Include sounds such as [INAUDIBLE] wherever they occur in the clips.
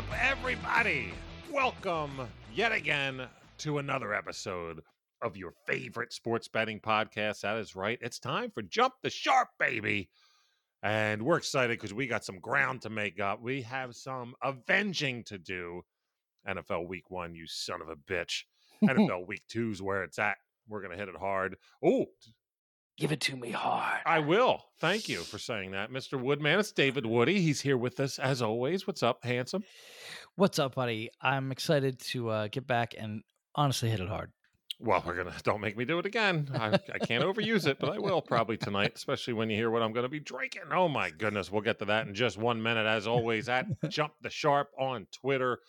up, everybody? Welcome yet again to another episode of your favorite sports betting podcast. That is right. It's time for Jump the Sharp, baby. And we're excited because we got some ground to make up. We have some avenging to do. NFL week one, you son of a bitch. [LAUGHS] NFL week two's where it's at. We're going to hit it hard. Oh, Give it to me hard. I will. Thank you for saying that, Mr. Woodman. It's David Woody. He's here with us as always. What's up, handsome? What's up, buddy? I'm excited to uh, get back and honestly hit it hard. Well, we're gonna don't make me do it again. I, I can't overuse it, but I will probably tonight, especially when you hear what I'm going to be drinking. Oh my goodness, we'll get to that in just one minute. As always, at Jump the Sharp on Twitter.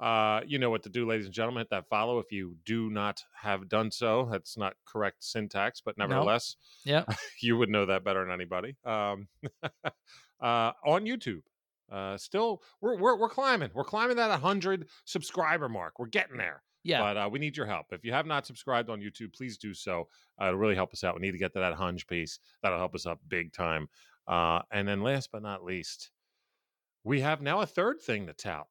Uh, you know what to do, ladies and gentlemen. Hit that follow if you do not have done so. That's not correct syntax, but nevertheless, Yeah. [LAUGHS] you would know that better than anybody. Um, [LAUGHS] uh, on YouTube. Uh, still, we're, we're we're climbing. We're climbing that 100 subscriber mark. We're getting there. Yeah. But uh, we need your help. If you have not subscribed on YouTube, please do so. Uh, it'll really help us out. We need to get to that hunch piece. That'll help us up big time. Uh, and then last but not least, we have now a third thing to tout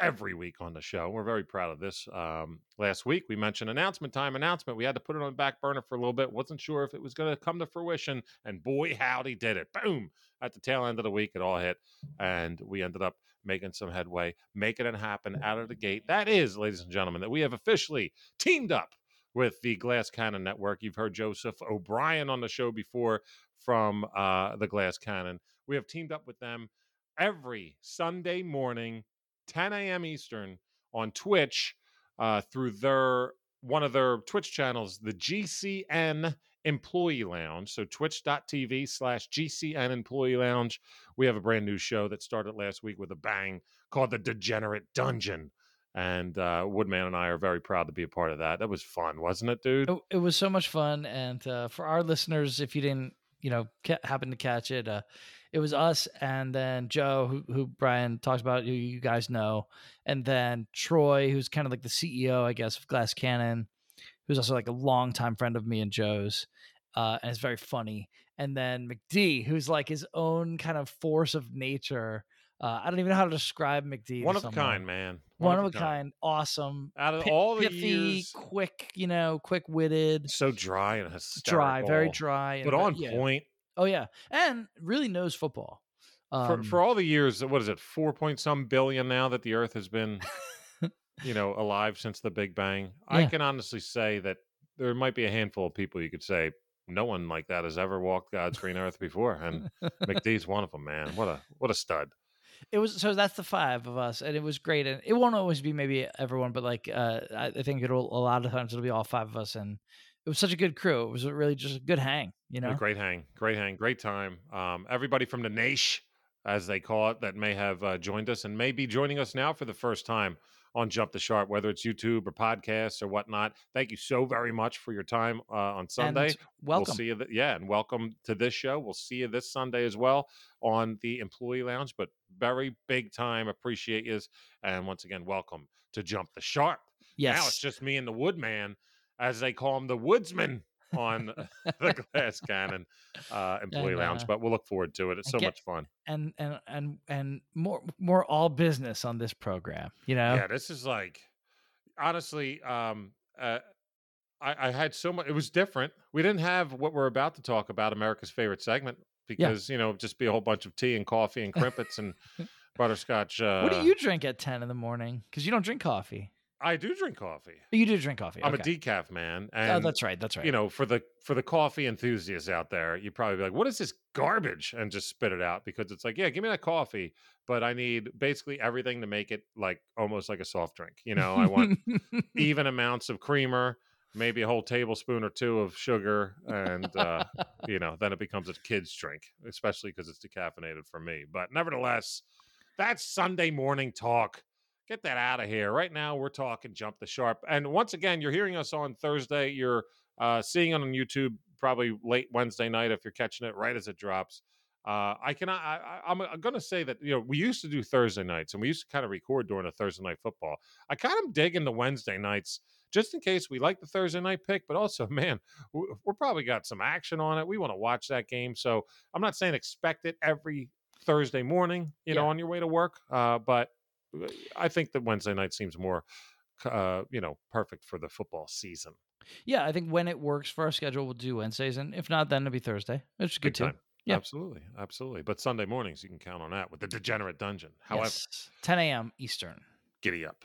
every week on the show. We're very proud of this. Um, last week, we mentioned announcement time announcement. We had to put it on the back burner for a little bit. Wasn't sure if it was going to come to fruition. And boy, howdy did it. Boom. At the tail end of the week, it all hit. And we ended up making some headway, making it happen out of the gate. That is, ladies and gentlemen, that we have officially teamed up with the Glass Cannon Network. You've heard Joseph O'Brien on the show before from uh, the Glass Cannon. We have teamed up with them every Sunday morning, 10 a.m. Eastern on Twitch uh, through their one of their Twitch channels, the GCN Employee Lounge. So twitch.tv slash GCN Employee Lounge. We have a brand new show that started last week with a bang called The Degenerate Dungeon. And uh, Woodman and I are very proud to be a part of that. That was fun, wasn't it, dude? It, it was so much fun. And uh, for our listeners, if you didn't, you know, ca- happen to catch it, uh, it was us and then Joe, who, who Brian talks about, who you guys know, and then Troy, who's kind of like the CEO, I guess, of Glass Cannon, who's also like a longtime friend of me and Joe's. Uh, and is very funny. And then McD, who's like his own kind of force of nature. Uh, I don't even know how to describe McD. One of a kind, man. One, of a kind. Awesome. Out of all the pithy, years, quick, you know, quick witted, so dry and hysterical. dry, very dry, and but on yeah. point. Oh yeah, and really knows football. Um, for, for all the years, what is it, four point some billion now that the Earth has been, [LAUGHS] you know, alive since the Big Bang? I can honestly say that there might be a handful of people you could say no one like that has ever walked God's green earth before, and [LAUGHS] McDee's one of them. Man, what a what a stud! It was so that's the five of us, and it was great. And it won't always be maybe everyone, but like uh, I, I think it'll a lot of times it'll be all five of us, and it was such a good crew. It was really just a good hang, you know. A great hang, great hang, great time. Um, everybody from the Nation, as they call it, that may have uh, joined us and may be joining us now for the first time on Jump the Sharp, whether it's YouTube or podcasts or whatnot. Thank you so very much for your time uh, on Sunday. And welcome. We'll see you. Th- yeah, and welcome to this show. We'll see you this Sunday as well on the Employee Lounge. But very big time. Appreciate you. And once again, welcome to Jump the Sharp. yes, Now it's just me and the Woodman, as they call him, the Woodsman on [LAUGHS] [LAUGHS] the Glass Cannon uh, Employee And, Lounge. uh, But we'll look forward to it. It's so get- much fun. and and and and more more all business on this program. You know. Yeah, this is like honestly. Um, uh, I, I had so much. It was different. We didn't have what we're about to talk about, America's favorite segment, because you know, just be a whole bunch of tea and coffee and crimpets and [LAUGHS] butterscotch. Uh, what do you drink at ten in the morning? Because you don't drink coffee. I do drink coffee. You do drink coffee. I'm okay. a decaf man, Oh, that's right. That's right. you know, for the for the coffee enthusiasts out there, you probably be like, "What is this garbage?" and just spit it out because it's like, "Yeah, give me that coffee, but I need basically everything to make it like almost like a soft drink." You know, I want [LAUGHS] even amounts of creamer, maybe a whole tablespoon or two of sugar, and uh, [LAUGHS] you know, then it becomes a kid's drink, especially because it's decaffeinated for me. But nevertheless, that's Sunday morning talk. Get that out of here. Right now, we're talking Jump the Sharp. And once again, you're hearing us on Thursday. You're uh, seeing it on YouTube probably late Wednesday night if you're catching it right as it drops. Uh, I cannot. I, I'm going to say that you know we used to do Thursday nights, and we used to kind of record during a Thursday night football. I kind of dig into Wednesday nights, just in case we like the Thursday night pick, but also, [LAUGHS] man, we- we're probably got some action on it. We want to watch that game, so I'm not saying expect it every Thursday morning, you know, on your way to work. Uh, but I think that Wednesday night seems more, uh, you know, perfect for the football season. Yeah, I think when it works for our schedule, we'll do Wednesdays, and if not, then it'll be Thursday. Which is good Big too. time. Yeah. Absolutely, absolutely. But Sunday mornings, you can count on that with the Degenerate Dungeon. However, Yes, 10 a.m. Eastern. giddy up.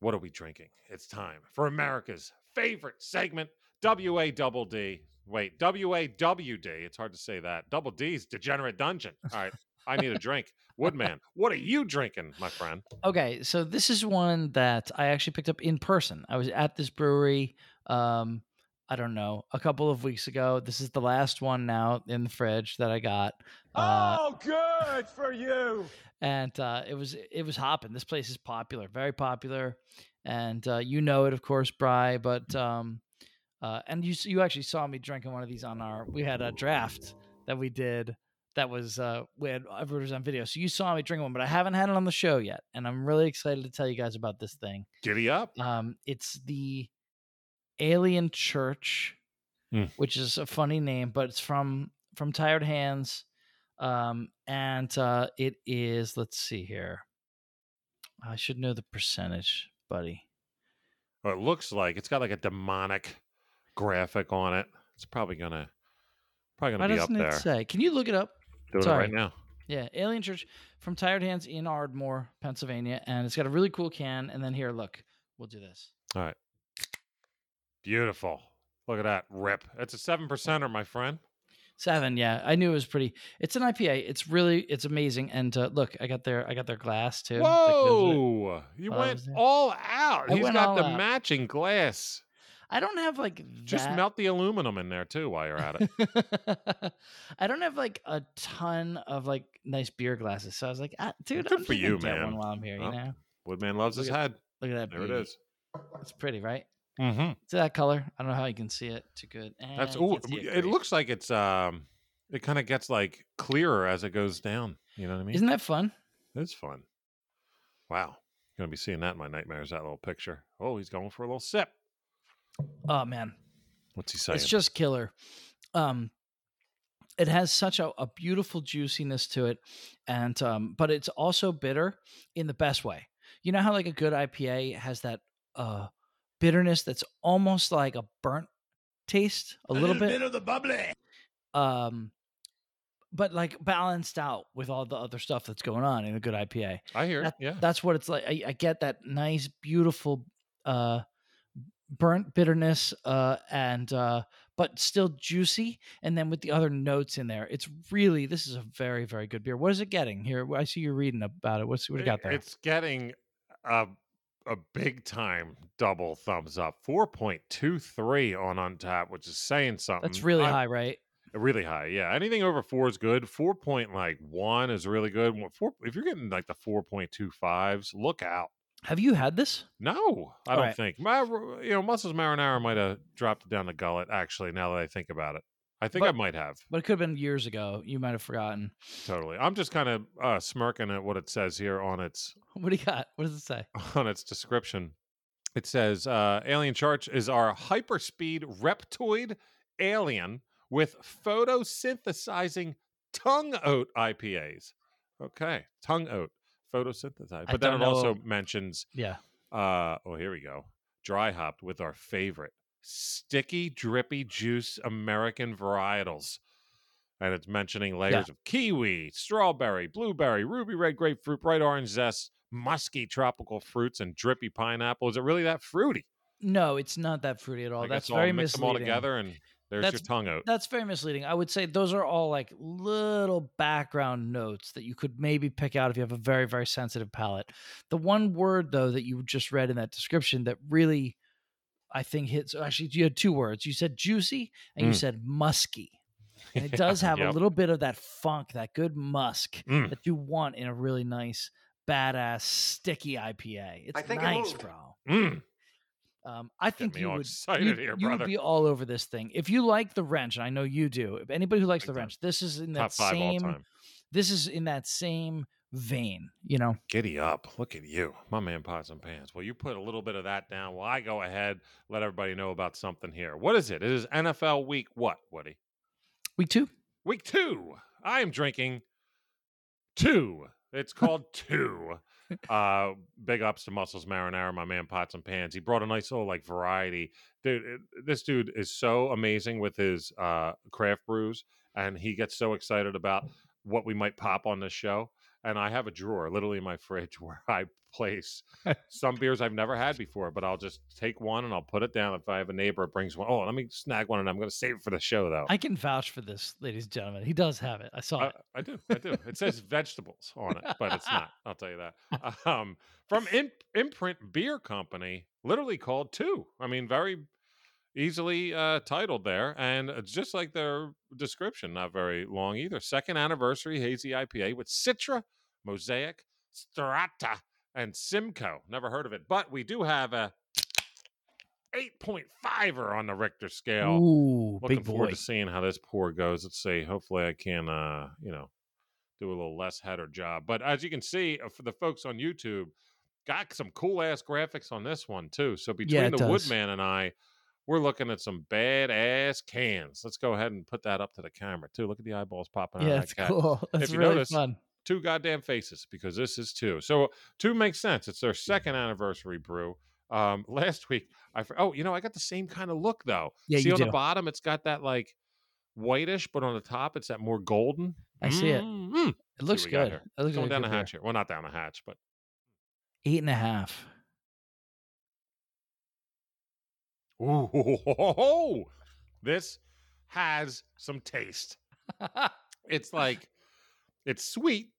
What are we drinking? It's time for America's favorite segment, WA Double D. Wait, WAWD. It's hard to say that. Double D's Degenerate Dungeon. All right, I need a drink. Woodman, what are you drinking, my friend? Okay, so this is one that I actually picked up in person. I was at this brewery. Um, I don't know, a couple of weeks ago. This is the last one now in the fridge that I got. Uh, oh, good for you. and uh, it was it was hopping. This place is popular, very popular, and uh, you know it, of course, Bry. But um, uh, and you you actually saw me drinking one of these on our. We had a draft that we did that was uh, we had everybody was on video, so you saw me drink one, but I haven't had it on the show yet, and I'm really excited to tell you guys about this thing. Giddy up. Um, it's the Alien Church, Hmm. which is a funny name, but it's from from Tired Hands, um, and uh, it is. Let's see here. I should know the percentage, buddy. Or it looks like it's got like a demonic graphic on it. It's probably gonna probably Why gonna be up there. say? Can you look it up? Doing it right now. Yeah, Alien Church from Tired Hands in Ardmore, Pennsylvania, and it's got a really cool can. And then here, look, we'll do this. All right. Beautiful. Look at that rip. It's a seven percenter, my friend. Seven, yeah, I knew it was pretty. It's an IPA. It's really, it's amazing. And uh, look, I got their, I got their glass too. Whoa! You went all out. I He's went got all the out. matching glass. I don't have like Just that- melt the aluminum in there too while you're at it. [LAUGHS] I don't have like a ton of like nice beer glasses, so I was like, ah, dude, Good I'm for just you, man. One while I'm here, Well, you know. Woodman loves Look his at- head. Look at that. There it beauty. is. It's pretty, right? Mm-hmm. It's that color. I don't know how you can see it too good. That's Eh, you ooh, can't it, looks like it's um it kind of gets like clearer as it goes down. You know what I mean? Isn't that fun? It's fun. Wow. Gonna be seeing that in my nightmares, that little picture. Oh, he's going for a little sip. Oh man, What's he saying? it's just killer. Um, it has such a, a beautiful juiciness to it, and um, but it's also bitter in the best way. You know how like a good IPA has that uh bitterness that's almost like a burnt taste, a, little, bit, of the bubbly. um, but like balanced out with all the other stuff that's going on in a good IPA. I hear. That- Yeah. That's what it's like. I, I get that nice, beautiful, uh, burnt bitterness, uh, and uh, but still juicy. And then with the other notes in there, it's really this is a very, very good beer. What is it getting here? I see you're reading about it. What's what you got there? It's getting a a big time double thumbs up. 4.23 on Untappd, which is saying something. That's really I- high, right? Really high, yeah. Anything over four is good. Four point like one is really good. Four, if you're getting like the four point two fives, look out. Have you had this? No, I don't Alright. think. My, you know, Muscles Marinara might have dropped it down the gullet. Actually, now that I think about it, I think I might have. But it could have been years ago. You might have forgotten. Totally. I'm just kind of uh, smirking at what it says here on its [LAUGHS] What do you got? What does it say? [LAUGHS] on its description. It says uh, Alien Church is our hyperspeed reptoid alien with photosynthesizing tongue oat IPAs. Okay, tongue oat photosynthesized. I But then it don't also mentions Yeah. uh oh here we go. Dry hopped with our favorite sticky drippy juice American varietals. And it's mentioning layers of kiwi, strawberry, blueberry, ruby red grapefruit, bright orange zest, musky tropical fruits, and drippy pineapple. Is it really that fruity? No, it's not that fruity at all. That's very mix them misleading. all together and there's That's- your tongue out. That's very misleading. I would say those are all like little background notes that you could maybe pick out if you have a very, very sensitive palate. The one word though that you just read in that description that really I think hits actually you had two words. You said juicy and you Mm. said musky. [LAUGHS] And it does have a little bit of that funk, that good musk Mm. that you want in a really nice, badass, sticky IPA. It's I think it nice, moved. bro. Mm. Um, I think you would, you'd, here, you would be all over this thing. If you like the wrench, and I know you do. If anybody who likes the wrench, this is in that Top five all same. This is in that same vein. You know, Giddy up. Look at you. My man pots and pants. Well, you put a little bit of that down while I go ahead, let everybody know about something here. What is it? It is NFL week what, Woody? week two. Week two. I am drinking two. It's called two. Uh, big ups to Muscles Marinara, my man Pots and Pans. He brought a nice little like variety. Dude, it- this dude is so amazing with his uh, craft brews, and he gets so excited about what we might pop on this show. And I have a drawer literally in my [LAUGHS] fridge where I place [LAUGHS] some beers I've never had before, but I'll just take one and I'll put it down. If I have a neighbor that brings one, oh, let me snag one and I'm going to save it for the show though. I can vouch for this, ladies and gentlemen. He does have it. I saw it. I do. I do. It says [LAUGHS] vegetables on it, but it's not. I'll tell you that. Um, from In- Imprint Beer Company, literally called two. I mean, very easily uh, titled there, and it's just like their description, not very long either. Second anniversary hazy IPA with Citra, Mosaic, Strata, and Simcoe. Never heard of it, but we do have a 8.5er on the Richter scale Ooh, looking big forward boy. to seeing how this pour goes. Let's see. Hopefully, I can, uh, you know, do a little less header job. But as you can see, uh, for the folks on YouTube, got some cool ass graphics on this one too. So between it the does. Woodman and I, we're looking at some badass cans. Let's go ahead and put that up to the camera too. Look at the eyeballs popping out Yeah, of it's that cat. cool. [LAUGHS] That's you really notice, fun. Two goddamn faces because this is two. So two makes sense. It's their second anniversary brew. Um, [LAUGHS] last week, I oh, you know, I got the same kind of look though. Yeah, See on do. the bottom, it's got that like whitish, but on the top, it's that more golden. I see it. Mm, It looks good. here. It looks Going down the hatch here. Well, not down the hatch, but Eight and a half. Ooh, [LAUGHS] this has some taste. It's like it's sweet.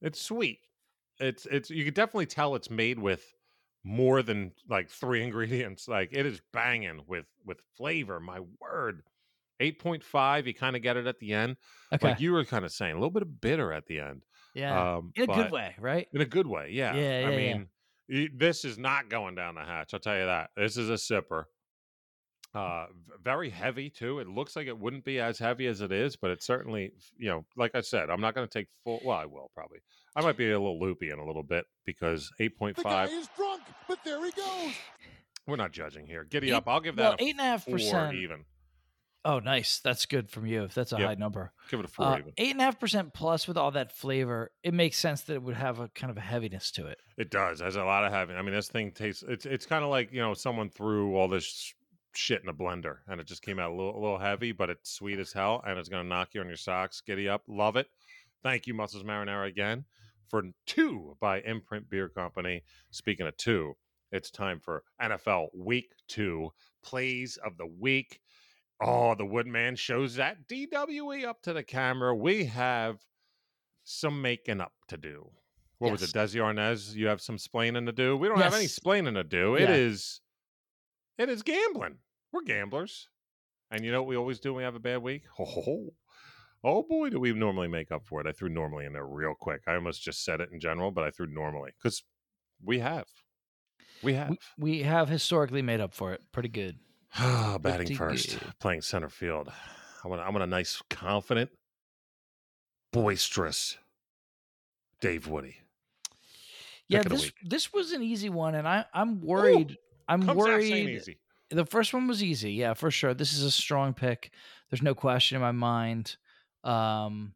It's sweet. It's it's you can definitely tell it's made with more than like three [LAUGHS] ingredients. Like it is banging with with flavor. My word. 8.5, you kind of get it at the end. okay. Like you were kind of saying, a little bit of bitter at the end. yeah. Um, In a good way, right? In a good way, yeah. Yeah, I yeah, yeah. mean, this is not going down the hatch. I'll tell you that. This is a sipper. Uh, very heavy too. It looks like it wouldn't be as heavy as it is, but it's certainly, you know, like I said, I'm not going to take full. Well, I will probably. I might be a little loopy in a little bit because 8.5. The guy is drunk, but there he goes. We're not judging here. Giddy Eight- up. I'll give well, that a eight and a half percent. even. Oh, nice. That's good from you. If that's a Yep. high number. Give it a four Uh, even. eight and a half percent plus with all that flavor, it makes sense that it would have a kind of a heaviness to it. It does. Has a lot of heavy. I mean, this thing tastes. It's it's kind of like you know someone threw all this shit in a blender and it just came out a little, a little heavy, but it's sweet as hell and it's gonna knock you on your socks. Giddy up, love it. Thank you, Muscles Marinara, again for two by Imprint Beer Company. Speaking of two, it's time for NFL Week Two plays of the week. Oh, the Woodman shows that DWE up to the camera. We have some making up to do. What was it, Desi Arnaz? You have some splaining to do. We don't have any splaining to do. It Yeah. is, it is gambling. We're gamblers, and you know what we always do when we have a bad week? [LAUGHS] Oh, oh boy, do we normally make up for it? I threw normally in there real quick. I almost just said it in general, but I threw normally because we have, we have. We, we have historically made up for it. Pretty good. [SIGHS] Batting first, good. playing center field. I want, I want a nice, confident, boisterous Dave Woody. Yeah, Pick of the this this was an easy one, and I I'm worried. I'm Zach Saint worried. easy. The first one was easy, yeah, for sure. This is a strong pick. There's no question in my mind. Um,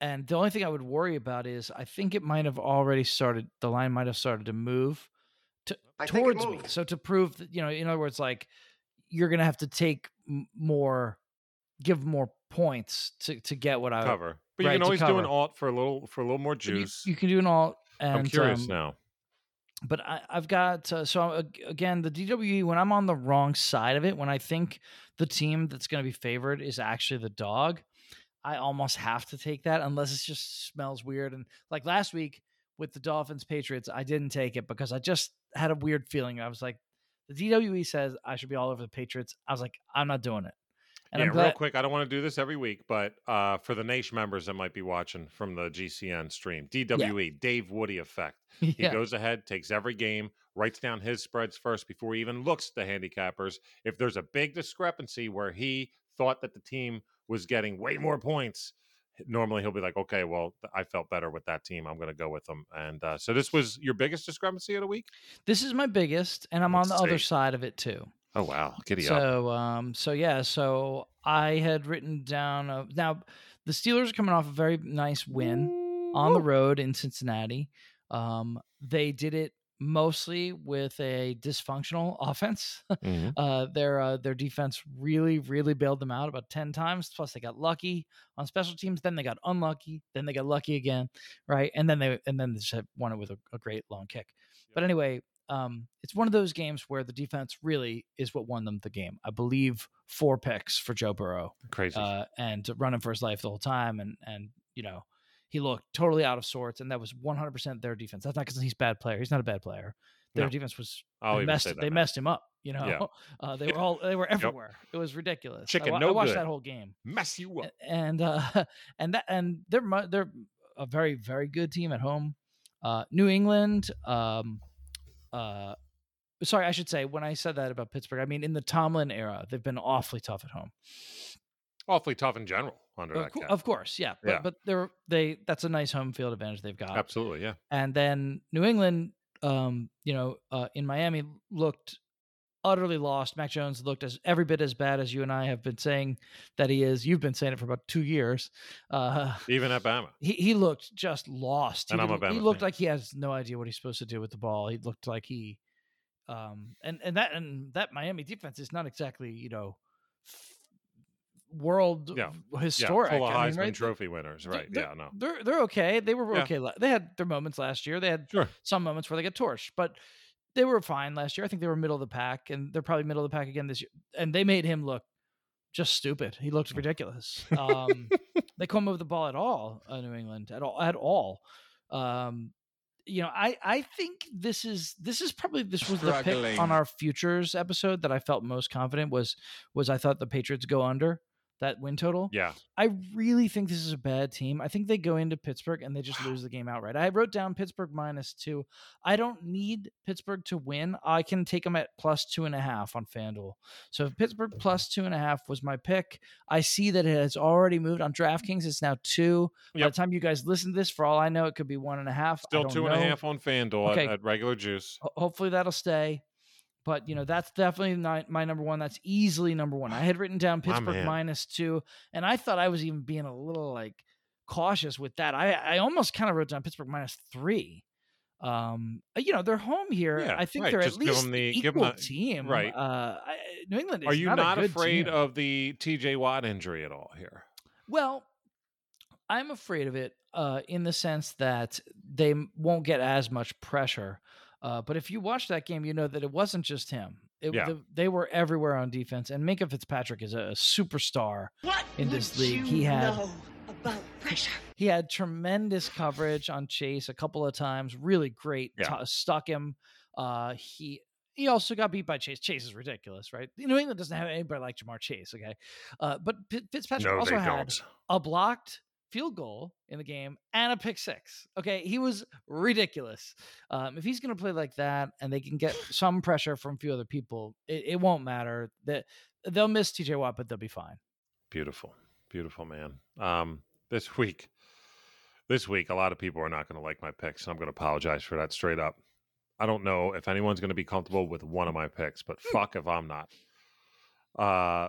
and the only thing I would worry about is I think it might have already started. The line might have started to move to, I think it towards me. So to prove that, you know, in other words, like you're gonna have to take more, give more points to to get what I cover. But you can always do an alt for a little for a little more but you- juice. You, can do an alt. And, I'm curious um, now. but I, I've got uh, so uh, again the DWE when I'm on the wrong side of it when I think the team that's going to be favored is actually the dog, I almost have to take that unless it just smells weird and like last week with the Dolphins Patriots I didn't take it because I just had a weird feeling I was like the DWE says I should be all over the Patriots I was like I'm not doing it and yeah, I'm real quick. I don't want to do this every week, but uh, for the Nation members that might be watching from the GCN stream, DWE Dave Woody effect. [LAUGHS] He goes ahead, takes every game, writes down his spreads first before he even looks at the handicappers. If there's a big discrepancy where he thought that the team was getting way more points, normally he'll be like, okay, well, I felt better with that team. I'm going to go with them. And uh, so this was your biggest discrepancy of the week? this is my biggest and I'm on Let's the other side of it too Oh, wow. Giddy up. So, um, so yeah, so I had written down uh, now the Steelers are coming off a very nice win on the road in Cincinnati. Um, they did it mostly with a dysfunctional [LAUGHS] offense. Mhm. uh, their uh, their defense really really bailed them out about ten times. Plus, they got lucky on special teams. Then they got unlucky. Then they got lucky again, right? And then they and then they just won it with a, a great long kick. But anyway, um, it's one of those games where the defense really is what won them the game. I believe four picks for Joe Burrow Crazy. uh, and running for his life the whole time, and and you know he looked totally out of sorts, and that was 100 percent their defense. That's not because he's a bad player. He's not a bad player. Their No. defense was I'll they messed they now. messed him up. You know, Yeah. [LAUGHS] uh, they were [LAUGHS] all they were everywhere. It was ridiculous. I Chicken, I, no watched good. that whole game, Mess you up. And uh, [LAUGHS] and that and they're they're a very very good team at home. Uh, New England. Um, uh, sorry, I should say when I said that about Pittsburgh, I mean in the Tomlin era, they've been awfully tough at home. Awfully tough in general under Of, that cap. of course, yeah, but Yeah. but they're they that's a nice home field advantage they've got. Absolutely, yeah. And then New England, um, you know, uh, in Miami looked utterly lost. Mac Jones looked as every bit as bad as you and I have been saying that he is. You've been saying it for about two years. Uh, [LAUGHS] Even at Bama. he he looked just lost. And he, I'm a didn't- he looked fan. like he has no idea what he's supposed to do with the ball. He looked like he, um, and and that and that Miami defense is not exactly you know. World Yeah. historic. Yeah, full of I Heisman mean, right? Trophy winners, right? they're- Yeah, no. They're they're okay. They were Yeah. okay. They had their moments last year. They had Sure. some moments where they get torched, but they were fine last year. I think they were middle of the pack, and they're probably middle of the pack again this year. And they made him look just stupid. He looked ridiculous. Um, [LAUGHS] they couldn't move the ball at all. New England at all at all. Um, you know, I I think this is this is probably this was the pick on our futures episode that I felt most confident was was I thought the Patriots go under that win total. Yeah. I really think this is a bad team. I think they go into Pittsburgh and they just [SIGHS] lose the game outright. I wrote down Pittsburgh minus two. I don't need Pittsburgh to win. I can take them at plus two and a half on FanDuel. So if Pittsburgh plus two and a half was my pick. I see that it has already moved on DraftKings. It's now two. By the time you guys listen to this, for all I know, it could be one and a half. Still two and a half know. on FanDuel Okay. at, at regular juice. Hopefully that'll stay. But you know that's definitely not my number one. That's easily number one. I had written down Pittsburgh minus two, and I thought I was even being a little like cautious with that. I I almost kind of wrote down Pittsburgh minus three. Um, you know they're home here. Yeah, I think right. they're Just at give least the the- give 'em equal the- team. right. Uh, I, New England is Are you not, not, afraid team. of the TJ Watt injury at all here? Well, I'm afraid of it uh, in the sense that they won't get as much pressure. Uh, but if you watch that game, you know that it wasn't just him. It, Yeah. the- they were everywhere on defense, and Minkah Fitzpatrick is a, superstar. What in this league, you he had- know about pressure. He had tremendous coverage on Chase a couple of times. Really great. Yeah. t- stuck him. Uh, he he also got beat by Chase. Chase is ridiculous, right? New England doesn't have anybody like Ja'Marr Chase. Okay, uh, but Fi- Fitzpatrick No, also had don't. a blocked field goal in the game and a pick six. Okay, he was ridiculous. Um, if he's going to play like that and they can get [SIGHS] some pressure from a few other people, it, it won't matter. That they'll miss TJ Watt, but they'll be fine. Beautiful, beautiful man. Um, this week, this week, a lot of people are not going to like my picks, and I'm going to apologize for that straight up. I don't know if anyone's going to be comfortable with one of my picks, but [LAUGHS] fuck if I'm not. Uh,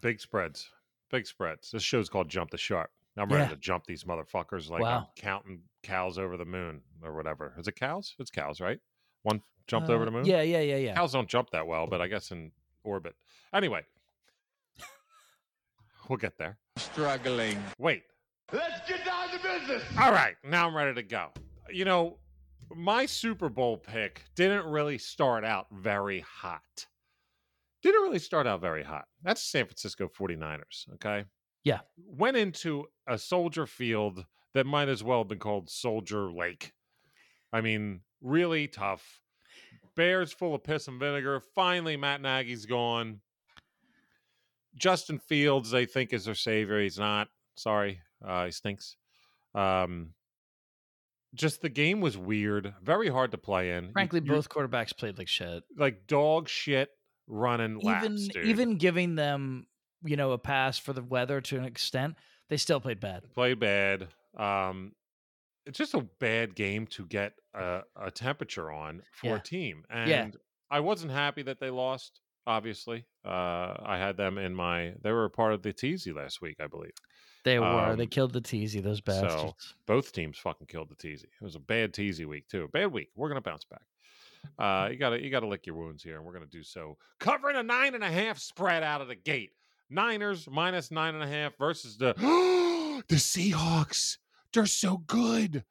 big spreads, big spreads. This show's called Jump the Shark. I'm ready Yeah. to jump these motherfuckers like I'm counting cows over the moon or whatever. Is it cows? It's cows, right? One jumped over Uh, the moon. Yeah, yeah, yeah, yeah. Cows don't jump that well, but I guess in orbit. Anyway, we'll get there. Struggling. Wait. Let's get down to business. All right, now I'm ready to go. You know, my Super Bowl pick didn't really start out very hot. Didn't really start out very hot. That's San Francisco 49ers, okay? Yeah. Went into a soldier field that might as well have been called Soldier Lake. I mean, really tough. Bears full of piss and vinegar. Finally, Matt Nagy's gone. Justin Fields, they think, is their savior. He's not. Sorry. Uh, he stinks. Um, just the game was weird, very hard to play in. Frankly, you- both quarterbacks played like shit. like dog shit running Even laps, dude. even giving them, you know, a pass for the weather to an extent, they still played bad. play bad. Um, it's just a bad game to get a, a temperature on for Yeah. a team, and Yeah. I wasn't happy that they lost. obviously. Uh, I had them in my. They were a part of the teasy last week, I believe. They were. they Um, killed the teasy. Those so- bastards. Both teams fucking killed the teasy. It was a bad teasy week too. Bad week. We're gonna bounce back. Uh, you gotta you gotta lick your wounds here, and we're gonna do so. Covering a nine and a half spread out of the gate. Niners minus nine and a half versus the [GASPS] the Seahawks. They're so good.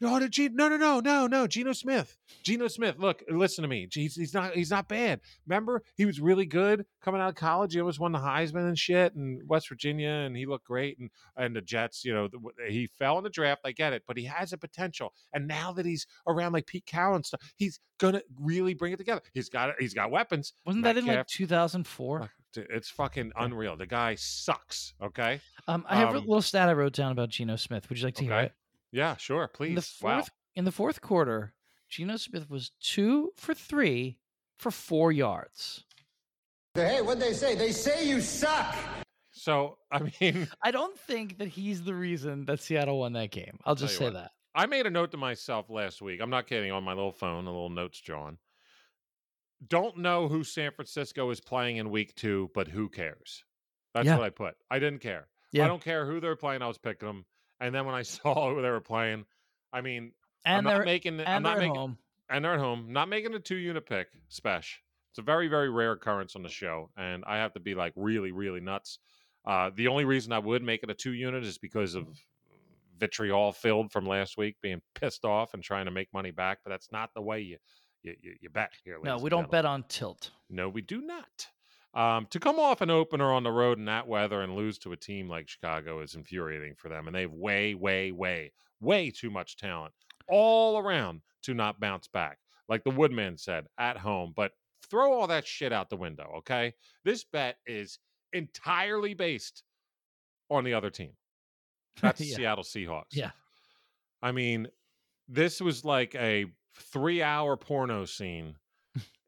Oh, no, G- no, no, no, no, no. Geno Smith. Geno Smith. Look, listen to me. He's, he's not. He's not bad. Remember, he was really good coming out of college. He almost won the Heisman and shit, and West Virginia, and he looked great. And and the Jets. You know, the, he fell in the draft. I get it, but he has a potential. And now that he's around like Pete Carroll and stuff, he's gonna really bring it together. He's got. He's got weapons. Wasn't that in like 2004? Fuck, It's fucking unreal. The guy sucks. Okay. Um, I have a um, little stat I wrote down about Geno Smith. Would you like to hear it? Yeah. Sure. In Please. the fourth, wow. in the fourth quarter, Geno Smith was two for three for four yards. Hey, what'd they say? They say you suck. So [LAUGHS] I mean. I don't think that he's the reason that Seattle won that game. I'll just say what. that. I made a note to myself last week. I'm not kidding. On my little phone, a little notes, John. Don't know who San Francisco is playing in week two, but who cares? That's Yeah. what I put. I didn't care. Yeah. I don't care who they're playing. I was picking them. And then when I [LAUGHS] saw who they were playing, I mean, I'm And not they're making. I'm and not they're making. home. And they're at home. Not making a two unit pick. Spesh. It's a very very rare occurrence on the show, and I have to be like really really nuts. Uh, the only reason I would make it a two unit is because of vitriol filled from last week, being pissed off and trying to make money back. But that's not the way you you, you, you bet here. No, we don't bet on tilt. No, we do not. Um, to come off an opener on the road in that weather and lose to a team like Chicago is infuriating for them. And they have way, way, way, way too much talent all around to not bounce back. Like the Woodman said, at home. But throw all that shit out the window, okay? This bet is entirely based on the other team. [LAUGHS] That's the Yeah. Seattle Seahawks. Yeah. I mean, this was like a three hour porno scene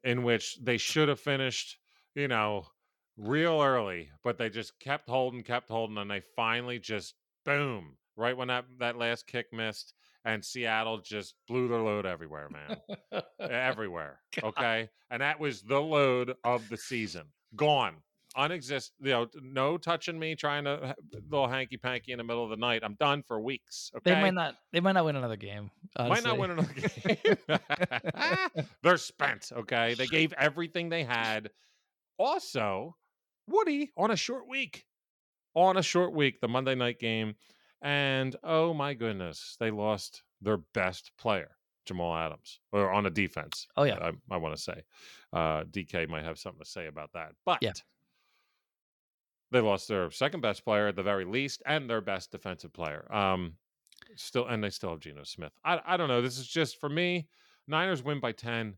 in which they should have finished, you know, real early, but they just kept holding, kept holding, and they finally just boom, right when that, that last kick missed, and Seattle just blew their load everywhere, man. [LAUGHS] everywhere. Okay. And that was the load of the season. Gone. Unexist, you know, no touching me, trying to little hanky panky in the middle of the night. I'm done for weeks. Okay. They might not. They might not win another game. Might not win another [LAUGHS] game. [LAUGHS] They're spent. Okay. They gave everything they had. Also, Woody on a short week. On a short week, the Monday night game. And oh my goodness, they lost their best player, Jamal Adams, or on a defense. Oh, yeah. I, I want to say. Uh, DK might have something to say about that. But Yeah. They lost their second best player at the very least and their best defensive player. Um, still, and they still have Geno Smith. I, I don't know. This is just for me. Niners win by 10,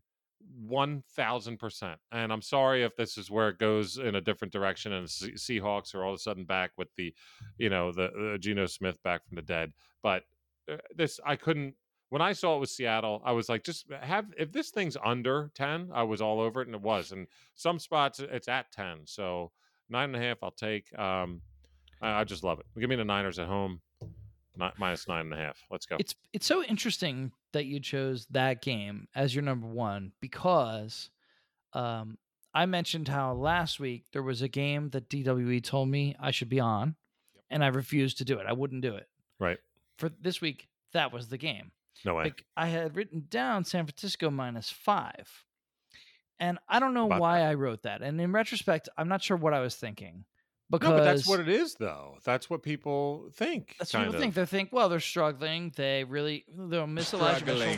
1000%. And I'm sorry if this is where it goes in a different direction and Seahawks are all of a sudden back with the, you know, the uh, Geno Smith back from the dead. But uh, this, I couldn't. When I saw it was Seattle, I was like, just have if this thing's under ten, I was all over it, and it was. And some spots it's at ten, so nine and a half I'll take. Um, I, I just love it. Give me the Niners at home, not minus nine and a half. Let's go. It's it's so interesting that you chose that game as your number one because um, I mentioned how last week there was a game that DWE told me I should be on, and I refused to do it. I wouldn't do it. Right. For this week, that was the game. no way. Like, I had written down San Francisco minus five. And I don't know why I wrote that. And in retrospect, I'm not sure what I was thinking. Because no, but that's what it is, though. That's what people think. that's what people of. think. They think, well, they're struggling. They really they'll miss Elijah Mitchell.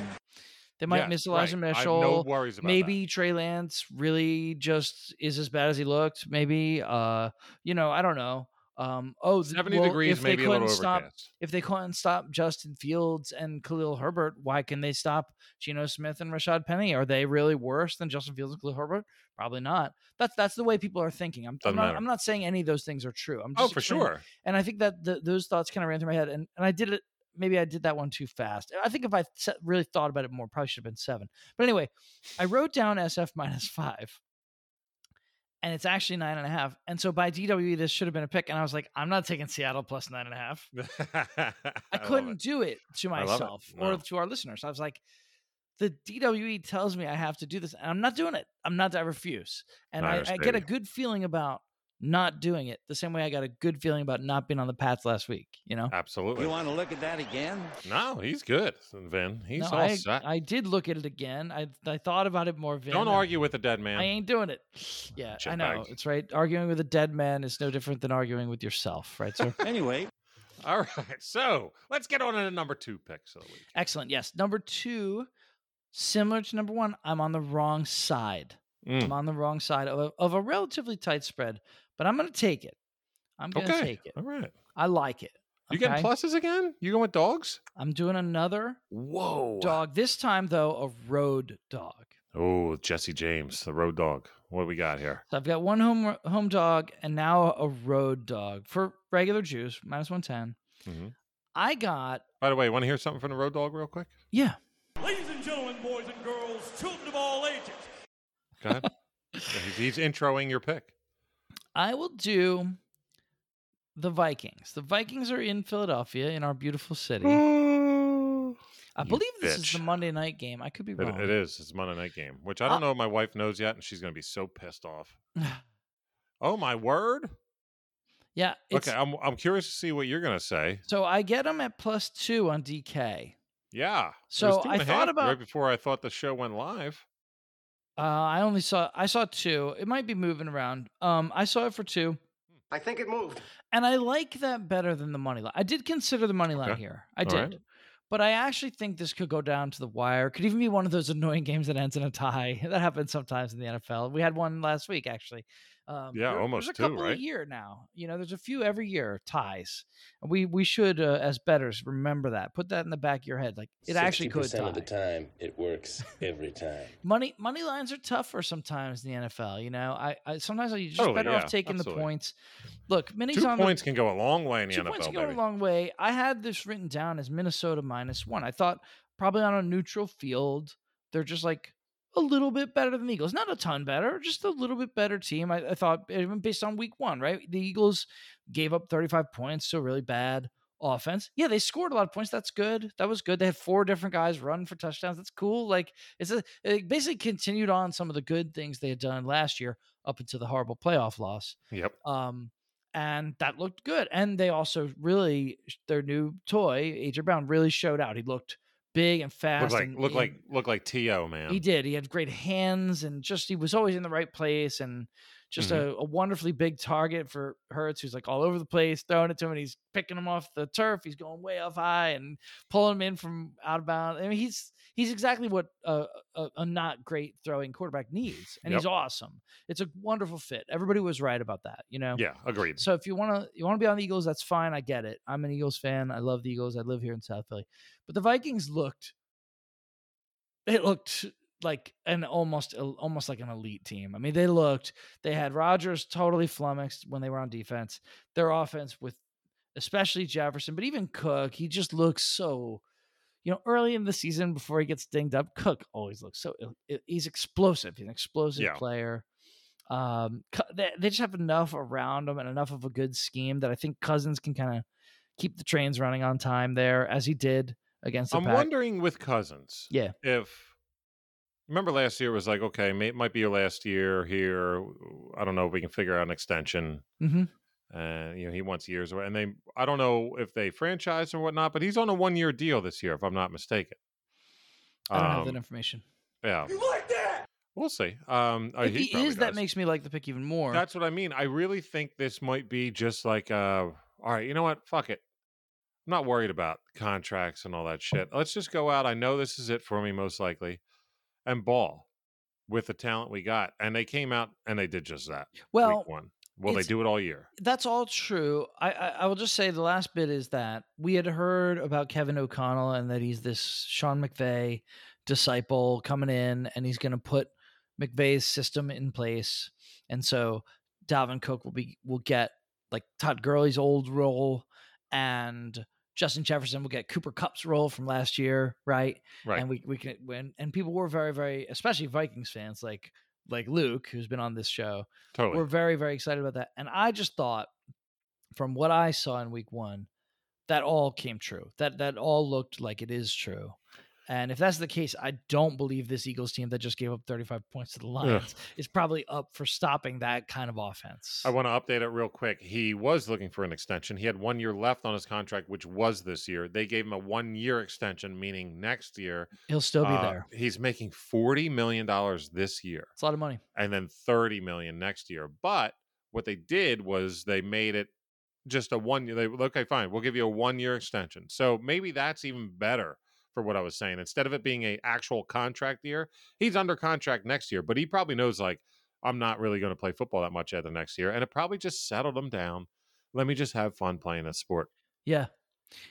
They might Yeah, miss Elijah right. Mitchell. no worries about maybe Trey Lance really just is as bad as he looked. Maybe uh, you know, I don't know. Um, oh, seventy well, degrees, if they maybe a little couldn't stop overcast. if they couldn't stop Justin Fields and Khalil Herbert, why can they stop Geno Smith and Rashaad Penny? Are they really worse than Justin Fields and Khalil Herbert? Probably not. That's that's the way people are thinking. I'm, I'm Doesn't. I'm not saying any of those things are true. I'm Oh, for sure. And I think that the, those thoughts kind of ran through my head, and, and I did it. Maybe I did that one too fast. I think if I really thought about it more, probably should have been seven. But anyway, I wrote down SF minus five, and it's actually nine and a half. And so by DWE, this should have been a pick. And I was like, I'm not taking Seattle plus nine and a half. [LAUGHS] I love couldn't it. do it to I love it. myself or to our listeners. I was like, the DWE tells me I have to do this, and I'm not doing it. I'm not. I refuse, and I I, I get a good feeling about not doing it. The same way I got a good feeling about not being on the Pats last week. You know. Absolutely. You want to look at that again? no, he's good, Vin. He's no, all I, set. I did look at it again. I I thought about it more. Vin, Don't argue with a dead man. I ain't doing it. [SIGHS] Yeah, I know. Shitbag. It's right. Arguing with a dead man is no different than arguing with yourself, right, sir? [LAUGHS] Anyway, All right, so let's get on to the number two picks of the week. Excellent. Yes. Number two, similar to number one, I'm on the wrong side. Mm, I'm on the wrong side of a, of a relatively tight spread, but I'm going to take it. I'm going to okay, take it. all right. I like it. You getting pluses again? You going with dogs? I'm doing another Whoa. dog. This time, though, a road dog. Oh, Jesse James, the road dog. What do we got here? So I've got one home home dog and now a road dog for regular juice, minus 110. Mhm. I got, By the way, want to hear something from the road dog real quick? yeah, Ladies and gentlemen, boys and girls, children of all ages. Go ahead. [LAUGHS] He's, he's introing your pick. I will do the Vikings. The Vikings are in Philadelphia, in our beautiful city. I You believe this is the. Monday night game. I could be It, wrong. it is. It's a Monday night game, which I don't Uh, know if my wife knows yet, and she's going to be so pissed off. [SIGHS] Oh my word! yeah. It's, Okay, I'm I'm curious to see what you're going to say. So I get them at plus two on DK. Yeah. So I thought half about- right before I thought the show went live. Uh, I only saw I saw two. It might be moving around. Um, I saw it for two, I think it moved. and I like that better than the money line. I did consider the money line Okay. here. I All did. right. But I actually think this could go down to the wire. Could even be one of those annoying games that ends in a tie. [LAUGHS] That happens sometimes in the NFL. We had one last week, actually. Um, Yeah, there- almost There's a two, couple a right? year now. You know, there's a few every year ties. We we should, uh, as betters, remember that. Put that in the back of your head. Like it actually could tie. of the time, it works every time. money money lines are tougher sometimes in the NFL. You know, I, I sometimes you're just Totally, better yeah, off taking absolutely. the points. Look, minis Two on points can go a long way in the NFL. two points NFL, go a long way. I had this written down as Minnesota minus one. I thought probably on a neutral field, they're just like a little bit better than the Eagles. Not a ton better, just a little bit better team. I, I thought even based on week one, right? The Eagles gave up 35 points, so really bad offense. Yeah, they scored a lot of points. That's good. That was good. They had four different guys run for touchdowns. That's cool. Like it's a it basically continued on some of the good things they had done last year up until the horrible playoff loss. Yep. Um, and that looked good. And they also really their new toy, AJ Brown, really showed out. He looked big and fast. Look like and like like To man. he did. He had great hands and just he was always in the right place and just mm-hmm. a, a wonderfully big target for Hurts, who's like all over the place, throwing it to him. And he's picking him off the turf. He's going way up high and pulling him in from out of bounds. I mean, he's he's exactly what a, a, a not great throwing quarterback needs, and he's awesome. It's a wonderful fit. Everybody was right about that, you know. Yeah, agreed. So if you want to you want to be on the Eagles, that's fine. I get it. I'm an Eagles fan. I love the Eagles. I live here in South Philly. But the Vikings looked it looked like an almost almost like an elite team. I mean, they looked they had Rodgers totally flummoxed when they were on defense. Their offense with especially Jefferson, but even Cook, he just looks so you know, early in the season before he gets dinged up, Cook always looks so he's explosive. He's an explosive Yeah. player. Um, they, they just have enough around him and enough of a good scheme that I think Cousins can kind of keep the trains running on time there, as he did against the I'm Pack. wondering with Cousins Yeah. if remember last year was like okay, may, it might be your last year here. I don't know if we can figure out an extension. hmm and you know he wants years away. And they, I don't know if they franchise or whatnot, but he's on a one year deal this year, if I'm not mistaken. I don't have that Um, information. Yeah, You like that? we'll see. Um, uh, if he he probably is, that makes me like the pick even more. That's what I mean. I really think this might be just like, uh, all right, you know what? Fuck it. I'm not worried about contracts and all that shit. Let's just go out. I know this is it for me, most likely, and ball with the talent we got. And they came out and they did just that. well, week one. Will they do it all year? that's all true. I, I I will just say the last bit is that we had heard about Kevin O'Connell and that he's this Sean McVay disciple coming in and he's going to put McVay's system in place, and so Dalvin Cook will be will get like Todd Gurley's old role, and Justin Jefferson will get Cooper Kupp's role from last year, right? Right. And we we can win. And people were very very, especially Vikings fans like like Luke, who's been on this show, totally. we're very very excited about that and i just thought from what i saw in week one that all came true that that all looked like it is true And if that's the case, I don't believe this Eagles team that just gave up 35 points to the Lions is probably up for stopping that kind of offense. I want to update it real quick. He was looking for an extension. He had one year left on his contract, which was this year. They gave him a one year extension, meaning next year. He'll still be uh, there. He's making $40 million this year It's a lot of money. and then 30 million next year. But what they did was they made it just a one year. They okay, fine, we'll give you a one year extension. So maybe that's even better for what I was saying. Instead of it being a actual contract year, he's under contract next year, but he probably knows like I'm not really going to play football that much at the next year, and it probably just settled him down. Let me just have fun playing a sport. Yeah.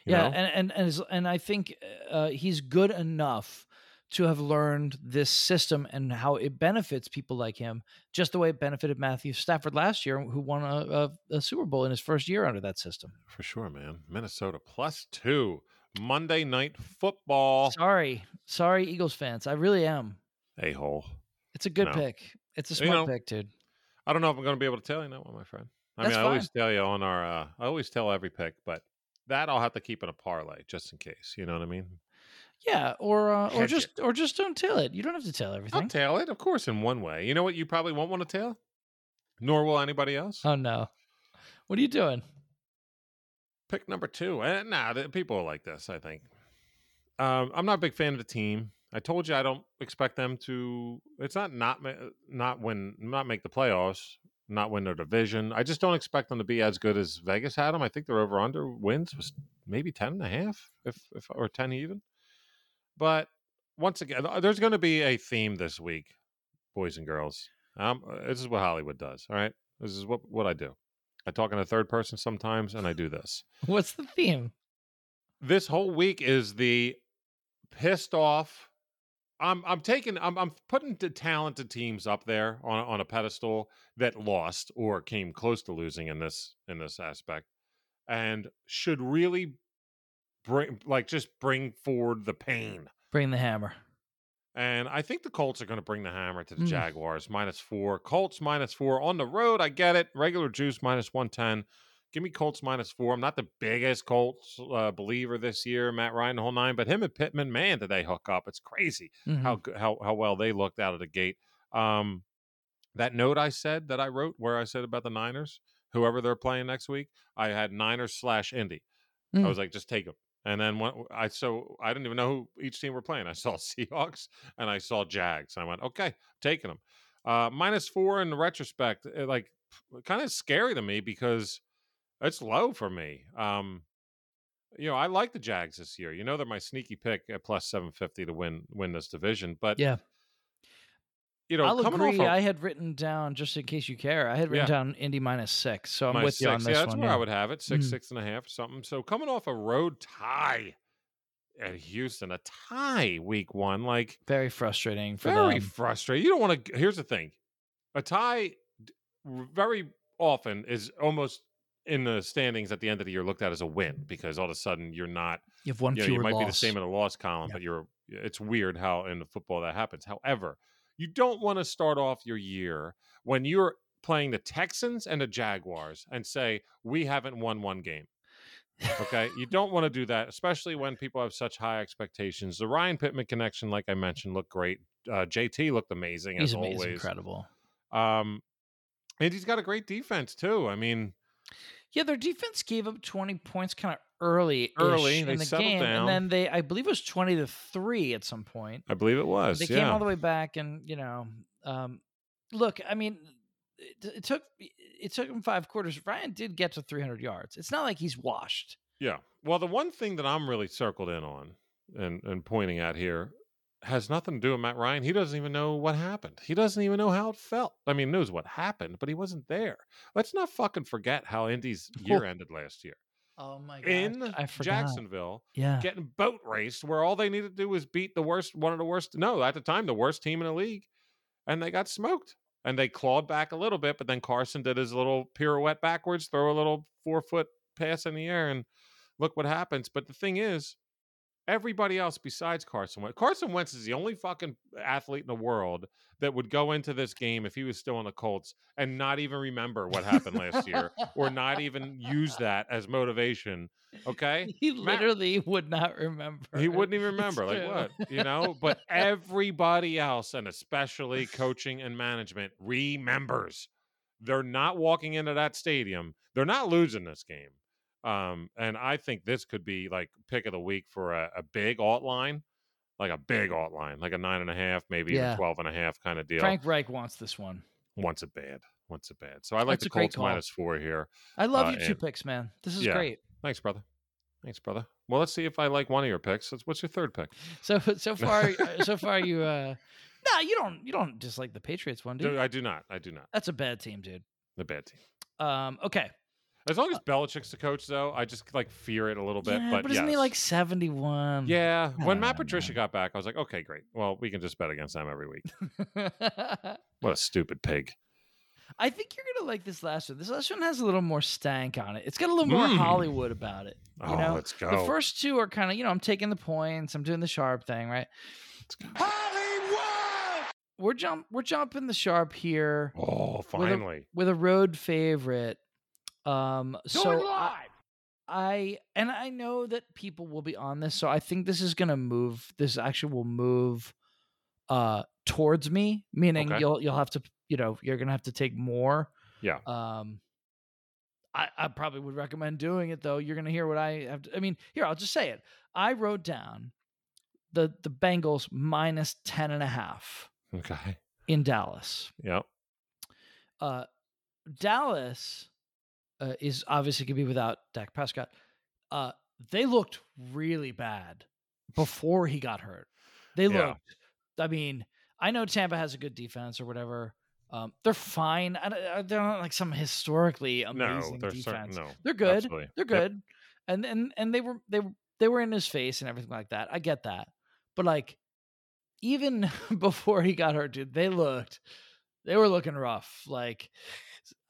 you yeah, know? and and and, and I think uh, he's good enough to have learned this system and how it benefits people like him, just the way it benefited Matthew Stafford last year, who won a, a, a Super Bowl in his first year under that system. for sure, man. Minnesota plus two. Monday night football. Sorry, sorry, Eagles fans, I really am. A hole. It's a good No. pick. It's a You smart know, pick, dude. I don't know if I'm going to be able to tell you that one, my friend. I That's mean, I always tell you on our, uh, I always tell every pick, but that I'll have to keep in a parlay just in case. You know what I mean? Yeah, or uh, or just or just don't tell it. You don't have to tell everything. I'll tail it, of course, in one way. You know what? You probably won't want to tell, nor will anybody else. oh no, what are you doing? Pick number two. And nah, the- people are like this. I think. Um, I'm not a big fan of the team. I told you I don't expect them to. It's not not not win, not make the playoffs, not win their division. I just don't expect them to be as good as Vegas had them. I think their over under wins was maybe ten and a half, if if or ten even. But once again, uh, there's going to be a theme this week, boys and girls. Um, this is what Hollywood does. All right, this is what what I do. I talk in a third person sometimes, and I do this What's the theme? this whole week is the pissed off. I'm I'm taking I'm I'm putting the talented teams up there on on a pedestal that lost or came close to losing in this in this aspect, and should really bring like just bring forward the pain. Bring the hammer. And I think the Colts are going to bring the hammer to the Mm. Jaguars minus four. Colts minus four on the road. I get it. Regular juice minus 110. Give me Colts minus four. I'm not the biggest Colts uh, believer this year, Matt Ryan, the whole nine, but him and Pittman, man, did they hook up? It's crazy Mhm. how how how well they looked out of the gate. Um, that note I said that I wrote where I said about the Niners, whoever they're playing next week, I had Niners slash Indy. I Mm. was like, just take them. And then when I so I didn't even know who each team were playing. I saw [LAUGHS] Seahawks and I saw Jags. and I went, okay, taking them. Uh, minus four in retrospect, it, like kind of scary to me because it's low for me. Um, you know, I like the Jags this year. You know, they're my sneaky pick at plus seven fifty to win win this division. But Yeah. You know, I'll agree. off a, I had written down just in case you care. I had written Yeah. down Indy minus six, so I'm my with you on six, this yeah, that's one. where yeah. I would have it six, Mhm. six and a half, something. So coming off a road tie at Houston, a tie week one, like Very frustrating for very them. frustrating. You don't want to. Here's the thing: a tie very often is almost in the standings at the end of the year looked at as a win because all of a sudden you're not. You have one You, know, you might loss. be the same in the loss column, but you're. It's weird how in the football that happens. However, you don't want to start off your year when you're playing the Texans and the Jaguars and say we haven't won one game. Okay, you don't want to do that, especially when people have such high expectations. The Ryan Pittman connection, like I mentioned, looked great. Uh, JT looked amazing He's as amazing, always. incredible. Um, and he's got a great defense too. I mean, Yeah, their defense gave up 20 points kind of early, Early, in they the settled game, down. and then they, I believe, it was 20 to three at some point. I believe it was. they yeah. came all the way back, and you know, um, look, I mean, it, it took it took him five quarters. Ryan did get to 300 yards. It's not like he's washed. Yeah. Well, the one thing that I'm really circled in on and, and pointing at here has nothing to do with Matt Ryan. He doesn't even know what happened. He doesn't even know how it felt. I mean, knows what happened, but he wasn't there. Let's not fucking forget how Indy's year ended last year. Oh my god! In I. Jacksonville, Yeah, getting boat raced where all they needed to do was beat the worst, one of the worst, no, at the time, the worst team in the league. And they got smoked. And they clawed back a little bit, but then Carson did his little pirouette backwards, throw a little four foot pass in the air, and look what happens. But the thing is, everybody else besides Carson Wentz. Carson Wentz is the only fucking athlete in the world that would go into this game if he was still on the Colts and not even remember what happened last year or not even use that as motivation. Okay. [LAUGHS] He literally would not remember. He wouldn't even [LAUGHS] It's remember. Like true. what? You know? But [LAUGHS] everybody else, and especially coaching and management, remembers. They're not walking into that stadium. They're not losing this game. Um, and I think this could be like pick of the week for a, a big alt line, like a big alt line, like a nine and a half, maybe Yeah. even twelve and a half kind of deal. Frank Reich wants this one. Wants it bad. Wants it bad. So I like That's the Colts minus four here. I love Uh, you two and- picks, man. This is Yeah. great. Thanks, brother. Thanks, brother. Well, let's see if I like one of your picks. What's- What's your third pick? [LAUGHS] So so far uh, so far you uh [LAUGHS] no, you don't you don't dislike the Patriots one, do you? I do not. I do not. That's a bad team, dude. The bad team. Um okay. As long as Belichick's the coach, though, I just like fear it a little bit. yeah, but but isn't he like 71? Yeah, when Matt Patricia got back, I was like, okay, great. Well, we can just bet against them every week. [LAUGHS] What a stupid pig. I think you're gonna like this last one. This last one has a little more stank on it. It's got a little more Mm. Hollywood about it. You oh, know, let's go. the first two are kind of you know I'm taking the points. I'm doing the sharp thing, right? Let's go. Hollywood! We're jump we're jumping the sharp here Oh, finally. with a road favorite. Um, Do so I, live! I and I know that people will be on this, so I think this is gonna move. This actually will move uh towards me, meaning Okay. you'll you'll have to you know you're gonna have to take more. Yeah. Um, I I probably would recommend doing it though. You're gonna hear what I have. To, I mean, here I'll just say it. I wrote down the the Bengals minus ten and a half Okay. in Dallas. Yep. Uh, Dallas uh, is obviously going to be without Dak Prescott. Uh, they looked really bad before he got hurt. They Yeah. looked. I mean, I know Tampa has a good defense or whatever. Um, they're fine. I, I- they're not like some historically amazing No, they're certain. defense. No. They're good. Absolutely. They're Yep. good. And and and they were they were they were in his face and everything like that. I get that. But like even [LAUGHS] before he got hurt, dude, they looked they were looking rough. Like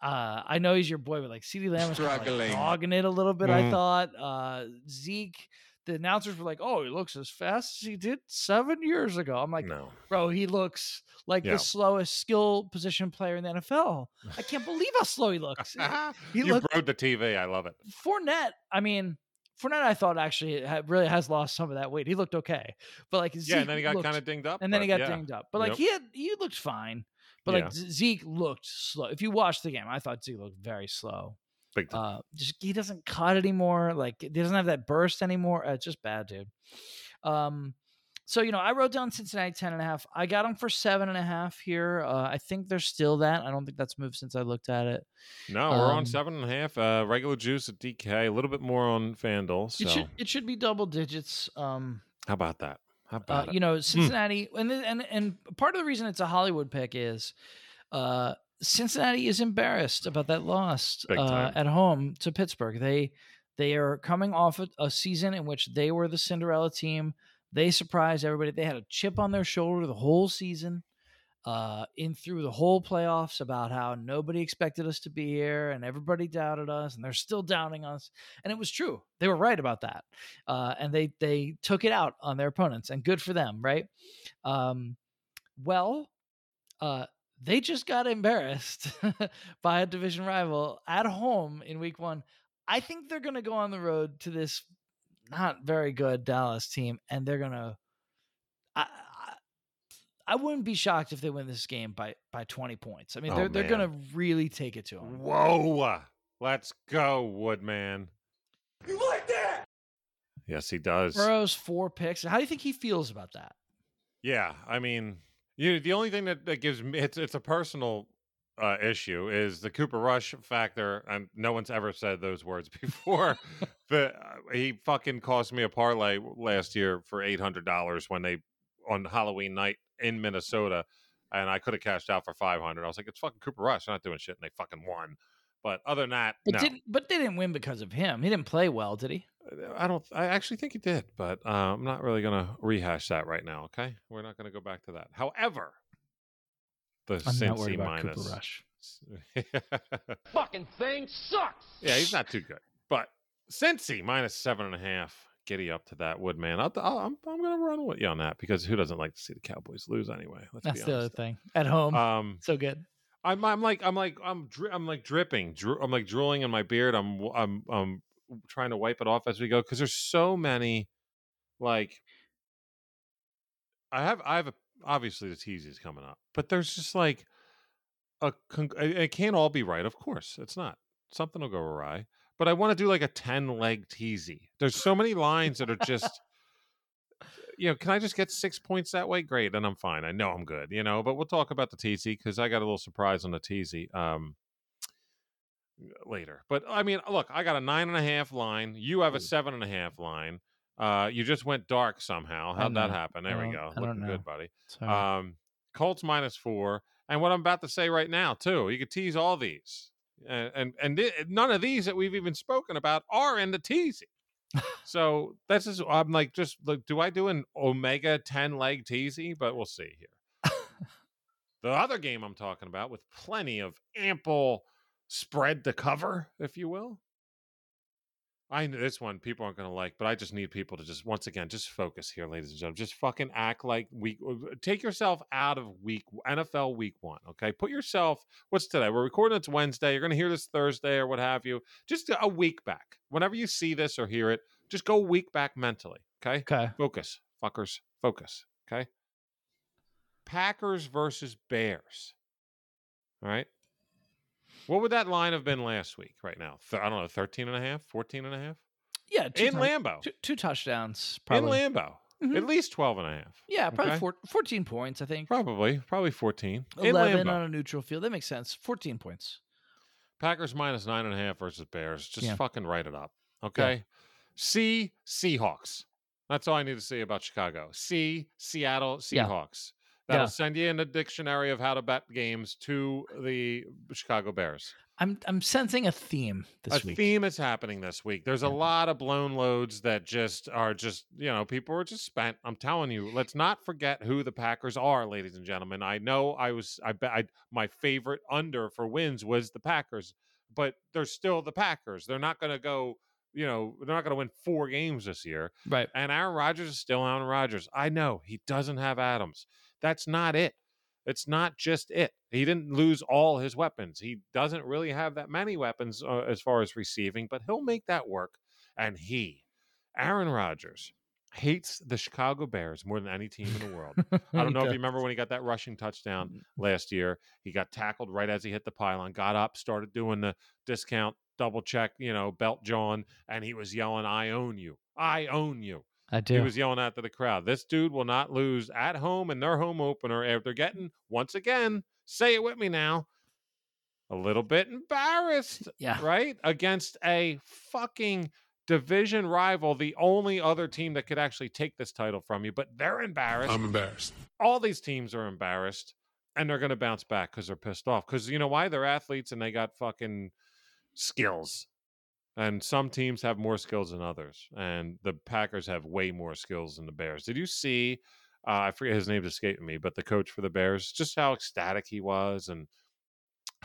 uh I know he's your boy, but like CeeDee Lamb was kinda, like, Struggling. dogging it a little bit, I Mhm. thought. Uh Zeke, the announcers were like, Oh, he looks as fast as he did seven years ago. I'm like, no. bro, he looks like Yeah. the slowest skill position player in the NFL. I can't believe how slow he looks. He [LAUGHS] you looked- broke the TV. I love it. Fournette, I mean, Fournette, I thought actually really has lost some of that weight. He looked okay, but like yeah, and then he got kind of dinged up. and then he got yeah. dinged up. But like Yep. he had, he looked fine. But Yeah. like Zeke looked slow. If you watch the game, I thought Zeke looked very slow. Big time. Uh, just he doesn't cut anymore. Like he doesn't have that burst anymore. Uh, it's just bad, dude. Um, so you know, I wrote down Cincinnati ten and a half. I got them for seven and a half here. Uh, I think they're still that. I don't think that's moved since I looked at it. no, we're on um, seven and a half. Uh, regular juice at DK. A little bit more on FanDuel. So It should it should be double digits. Um, how about that? Uh, you know Cincinnati, and and and part of the reason it's a Hollywood pick is, uh, Cincinnati is embarrassed about that loss uh, at home to Pittsburgh. They they are coming off a, a season in which they were the Cinderella team. They surprised everybody. They had a chip on their shoulder the whole season, uh, in through the whole playoffs about how nobody expected us to be here and everybody doubted us, and they're still doubting us. And it was true. They were right about that uh, and they they took it out on their opponents, and good for them, right? Um, well, uh, they just got embarrassed [LAUGHS] by a division rival at home in Week One. I think they're going to go on the road to this not very good Dallas team, and they're going to. I wouldn't be shocked if they win this game by by twenty points. I mean, Oh, they're they're going to really take it to them. Whoa. Let's go, Woodman. You like that? Yes, he does. Burrow's four picks. How do you think he feels about that? Yeah, I mean, you the only thing that, that gives me it's it's a personal uh, issue is the Cooper Rush factor, and no one's ever said those words [LAUGHS] before. [LAUGHS] but uh, he fucking cost me a parlay last year for eight hundred dollars when they on Halloween night in Minnesota, and I could have cashed out for five hundred. I was like, it's fucking Cooper Rush, they're not doing shit, and they fucking won. But other than that, But no, didn't but they didn't win because of him. He didn't play well, did he? I don't. I actually think he did, but uh, I'm not really going to rehash that right now. Okay, we're not going to go back to that. However, the I'm Cincy minus. Cooper Rush. [LAUGHS] Fucking thing sucks! yeah, he's not too good, but Cincy minus seven and a half. Giddy up to that. I'll, I'll, I'm I'm gonna run with you on that because who doesn't like to see the Cowboys lose anyway? Let's That's be the other thing. At home, Um, so good. I'm I'm like I'm like I'm dri- I'm like dripping. Dru- I'm like drooling in my beard. I'm I'm I'm trying to wipe it off as we go because there's so many like I have I have a, obviously the teases coming up, but there's just like a con- it it can't all be right. Of course, it's not. Something will go awry. But I want to do like a ten leg teasy. There's so many lines that are just. [LAUGHS] You know, can I just get six points that way? Great, then I'm fine. I know I'm good. You know, but we'll talk about the teasy because I got a little surprise on the teasy um, later. But I mean, look, I got a nine and a half line. You have a seven and a half line. Uh, you just went dark somehow. How'd that happen? There we go. Looking good, buddy. Sorry. Um, Colts minus four, and what I'm about to say right now too. You could tease all these, and and, and thi- none of these that we've even spoken about are in the teasing. so that's just I'm like, just like, do I do an omega ten leg teasy? But we'll see here. the other game I'm talking about with plenty of ample spread to cover, if you will. I know this one people aren't going to like, but I just need people to just once again just focus here, ladies and gentlemen. Just fucking act like week. Uh, take yourself out of week NFL week one. Okay, put yourself. What's today? We're recording. It's Wednesday. You're going to hear this Thursday or what have you. Just a week back. Whenever you see this or hear it, just go week back mentally. Okay. okay. Focus, fuckers. Focus. Okay. Packers versus Bears. All right. What would that line have been last week right now? Th- I don't know, 13 and a half, 14 and a half? Yeah, two, In tou- Lambeau. two, two touchdowns. Probably. In Lambeau. Mhm. At least 12 and a half. Yeah, probably Okay. four, 14 points, I think. Probably. Probably 14. In 11 on a neutral field. That makes sense. 14 points. Packers minus nine and a half versus Bears. Just Yeah. fucking write it up. Okay. C Seahawks. That's all I need to say about Chicago. C Seattle Yeah. Seahawks. That'll Yeah. send you in a dictionary of how to bet games to the Chicago Bears. I'm I'm sensing a theme this a week. A theme is happening this week. There's a lot of blown loads that just are just, you know, people are just spent. I'm telling you, let's not forget who the Packers are, ladies and gentlemen. I know I was I bet I, my favorite under for wins was the Packers, but they're still the Packers. They're not going to go, you know, they're not going to win four games this year. Right. And Aaron Rodgers is still Aaron Rodgers. I know he doesn't have Adams. That's not it. It's not just it. He didn't lose all his weapons. He doesn't really have that many weapons uh, as far as receiving, but he'll make that work. And he, Aaron Rodgers, hates the Chicago Bears more than any team in the world. [LAUGHS] I don't know if you remember when he got that rushing touchdown last year. He got tackled right as he hit the pylon, got up, started doing the discount double check, you know, belt John, and he was yelling, I own you. I own you. I do. He was yelling out to the crowd. This dude will not lose at home in their home opener after getting, once again, say it with me now, a little bit embarrassed, yeah. right? Against a fucking division rival, the only other team that could actually take this title from you, but they're embarrassed. I'm embarrassed. All these teams are embarrassed and they're going to bounce back because they're pissed off. Because you know why? They're athletes and they got fucking skills. And some teams have more skills than others. And the Packers have way more skills than the Bears. Did you see? Uh, I forget his name's escaping me, but the coach for the Bears, just how ecstatic he was and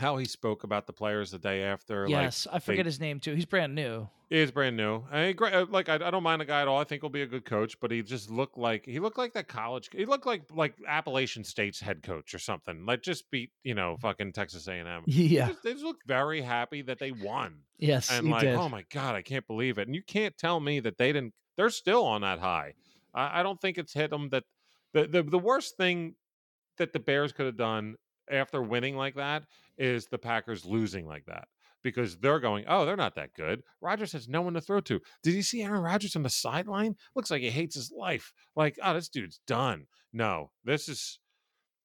how he spoke about the players the day after. Yes, I forget they- his name too. He's brand new. He is brand new. I mean, uh, Like I, I don't mind the guy at all. I think he'll be a good coach. But he just looked like he looked like that college. He looked like like Appalachian State's head coach or something. Like just beat you know fucking Texas A and M. [LAUGHS] Yeah. Just, they just looked very happy that they won Yes, and like did. oh my god, I can't believe it. And you can't tell me that they didn't. They're still on that high. I, I don't think it's hit them. That the, the the worst thing that the Bears could have done after winning like that is the Packers losing like that because they're going, oh, they're not that good. Rodgers has no one to throw to. Did you see Aaron Rodgers on the sideline? Looks like he hates his life. Like, oh, this dude's done. No, this is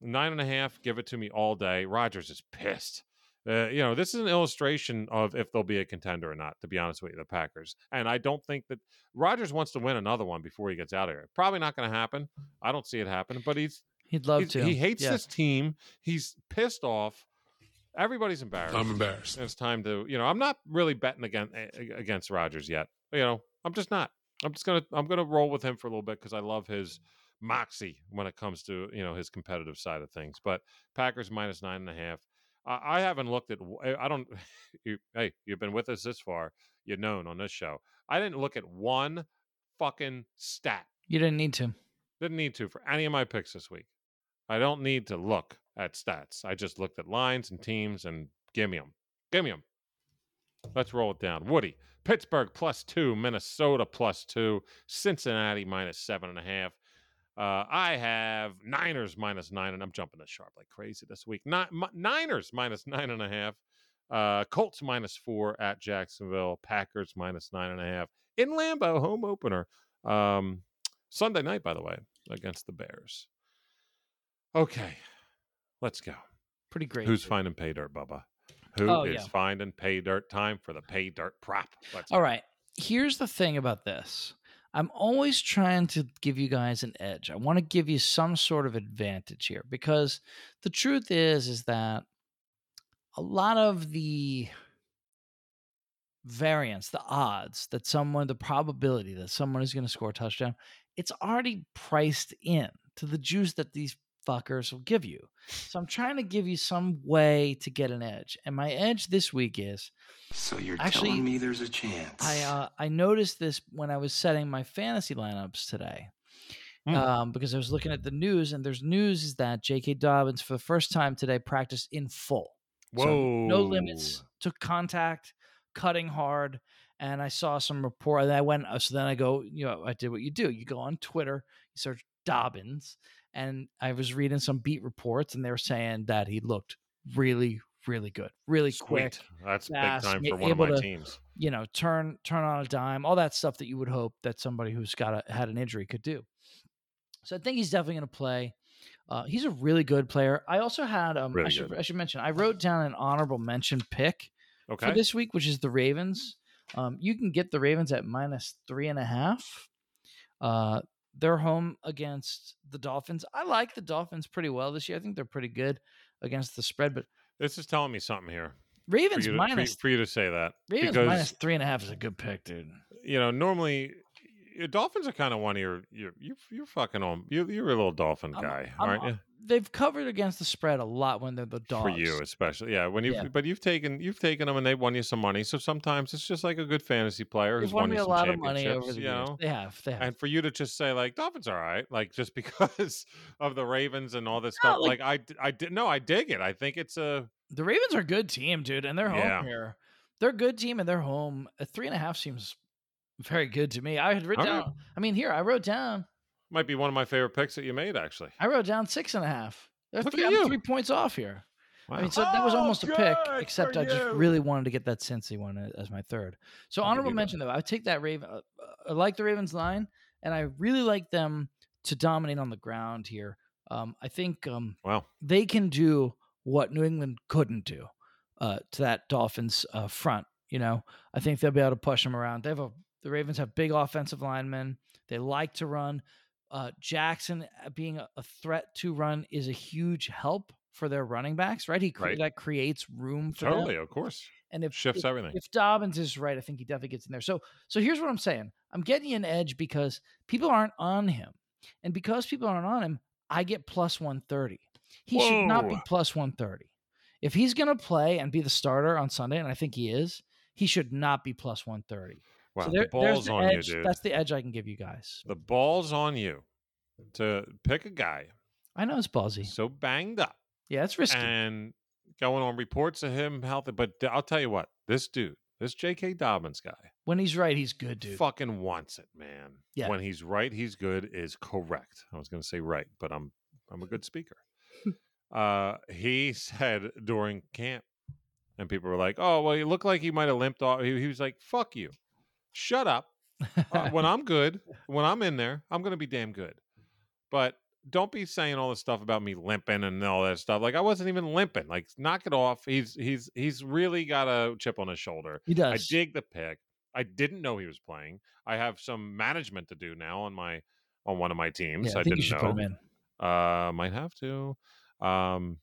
nine and a half. Give it to me all day. Rodgers is pissed. Uh, you know, this is an illustration of if they'll be a contender or not, to be honest with you, the Packers. And I don't think that Rodgers wants to win another one before he gets out of here. Probably not going to happen. I don't see it happen, but he's He'd love He's- to. He hates Yeah. this team. He's pissed off. Everybody's embarrassed. I'm embarrassed. And it's time to, you know, I'm not really betting eh, against against Rodgers yet. You know, I'm just not. I'm just gonna I'm gonna roll with him for a little bit because I love his moxie when it comes to you know his competitive side of things. But Packers minus nine and a half. I, I haven't looked at. I don't. [LAUGHS] You, hey, you've been with us this far. You've known on this show. I didn't look at one fucking stat. You didn't need to. Didn't need to for any of my picks this week. I don't need to look at stats. I just looked at lines and teams and give me them. Give me them. Let's roll it down. Woody, Pittsburgh plus two, Minnesota plus two, Cincinnati minus seven and a half. Uh, I have Niners minus nine, and I'm jumping the sharp like crazy this week. Not, Niners minus nine and a half. Uh, Colts minus four at Jacksonville. Packers minus nine and a half in Lambeau, home opener. Um, Sunday night, by the way, against the Bears. Okay, let's go. Pretty great. Who's finding pay dirt, Bubba? Who oh, is Oh, yeah. finding pay dirt? Time for the pay dirt prop. Let's All go. right. Here's the thing about this. I'm always trying to give you guys an edge. I want to give you some sort of advantage here because the truth is is that a lot of the variance, the odds that someone, the probability that someone is going to score a touchdown, it's already priced in to the juice that these fuckers will give you. So I'm trying to give you some way to get an edge. And my edge this week is So you're Actually, telling me there's a chance? I uh, I noticed this when I was setting my fantasy lineups today, Hmm. um, because I was looking at the news, and there's news is that J.K. Dobbins for the first time today practiced in full. So Whoa. no limits, took contact, cutting hard, and I saw some report. And I went, uh, so then I go, you know, I did what you do. You go on Twitter, you search Dobbins, and I was reading some beat reports, and they were saying that he looked really, really good, really quick That's fast, big time for one of my to- teams. you know, turn turn on a dime, all that stuff that you would hope that somebody who's got a, had an injury could do. So I think he's definitely going to play. Uh, he's a really good player. I also had um, I should. I should mention I wrote down an honorable mention pick Okay. for this week, which is the Ravens. Um, you can get the Ravens at minus three and a half. Uh, they're home against the Dolphins. I like the Dolphins pretty well this year. I think they're pretty good against the spread, but This is telling me something here. Ravens you, to, minus for you to say that. Ravens because, minus three and a half is a good pick, dude. you know, normally Dolphins are kind of one of your, your you you're fucking on. You, you're a little Dolphin guy, I'm- aren't you? They've covered against the spread a lot when they're the dogs. For you, especially, yeah. When you, Yeah. but you've taken you've taken them and they've won you some money. So sometimes it's just like a good fantasy player They've who's won won me you a some lot of money over the you years. know? They have. They have. And for you to just say like Dolphins are all right, like just [LAUGHS] because of the Ravens and all this No, stuff, like- like, I did no, I dig it. I think it's a the Ravens are a good team, dude, and they're home Yeah. here. They're a good team and they're home. A three and a half seems very good to me. I had written All right. down. I mean, here I wrote down. Might be one of my favorite picks that you made actually. I wrote down six and a half. Look three, at I'm you. three points off here. I mean, so that was Oh, almost a pick, except for I just you. really wanted to get that Cincy one as my third. So I'll honorable that. mention though, I would take that Raven. Uh, I like the Ravens line, and I really like them to dominate on the ground here. Um, I think um, wow. they can do what New England couldn't do uh, to that Dolphins uh, front. You know, I think they'll be able to push them around. They have a the Ravens have big offensive linemen. They like to run. Uh, Jackson uh, being a, threat to run is a huge help for their running backs, right? He cre- Right. that creates room for them. Totally, of course. And if Shifts if, everything. if Dobbins is right, I think he definitely gets in there. So so here's what I'm saying. I'm getting an edge because people aren't on him. And because people aren't on him, I get plus 130. He should not be plus 130. If he's going to play and be the starter on Sunday, and I think he is, he should not be plus 130. Wow, so the there, there's ball's the on edge. you, dude. That's the edge I can give you guys. The ball's on you to pick a guy I know it's ballsy. so banged up Yeah, it's risky. and going on reports of him healthy. But I'll tell you what, this dude, this J.K. Dobbins guy, when he's right, he's good, dude. fucking wants it, man. Yeah. When he's right, he's good is correct. I was going to say right, but I'm I'm a good speaker. [LAUGHS] uh, he [LAUGHS] said during camp, and people were like, "Oh, well, he looked like he might have limped off." He, he was like, "Fuck you, shut up." uh, when I'm good, when I'm in there, I'm going to be damn good. But don't be saying all this stuff about me limping and all that stuff. Like I wasn't even limping. Like knock it off. He's he's he's really got a chip on his shoulder. he does. I dig the pick. I didn't know he was playing. I have some management to do now on my on one of my teams. Yeah, I I, think you didn't should know. put him in. Uh, might have to. Um,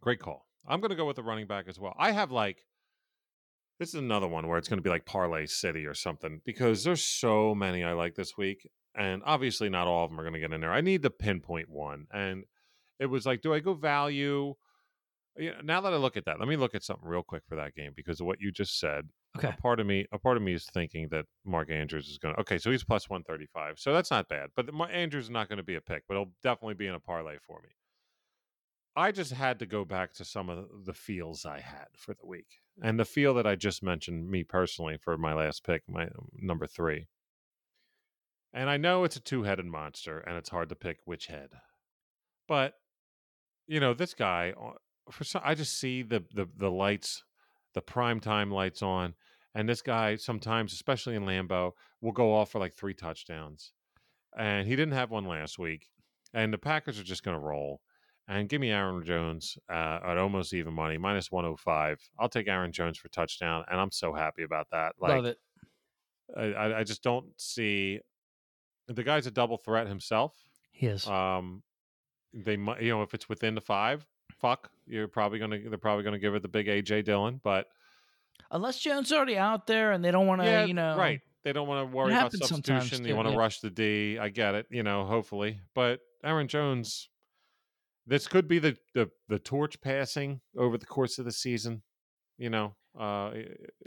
great call. I'm going to go with the running back as well. I have like this is another one where it's going to be like parlay city or something because there's so many I like this week, and obviously not all of them are going to get in there. I need to pinpoint one, and it was like, do I go value? Yeah, now that I look at that, let me look at something real quick for that game because of what you just said. Okay. A part of me, a part of me is thinking that Mark Andrews is going to. Okay, so he's plus one thirty five, so that's not bad. But the, Andrews is not going to be a pick, but he'll definitely be in a parlay for me. I just had to go back to some of the feels I had for the week, and the feel that I just mentioned, me personally, for my last pick, my um, number three. And I know it's a two headed monster, and it's hard to pick which head, but you know this guy uh, for some, I just see the the the lights, the prime time lights on, and this guy sometimes, especially in Lambeau, will go off for like three touchdowns, and he didn't have one last week, and the Packers are just going to roll. And give me Aaron Jones uh, at almost even money, minus one hundred five. I'll take Aaron Jones for touchdown, and I'm so happy about that. Like, Love it. I, I just don't see the guy's a double threat himself. He is. Um, they might, you know, if it's within the five, fuck, you're probably gonna they're probably gonna give it the big AJ Dillon, but Unless Jones is already out there and they don't want to, yeah, you know, right. They don't want to worry about sometimes substitution. You want to rush the D. I get it. You know, hopefully, but Aaron Jones, this could be the the, the torch passing over the course of the season. You know, uh,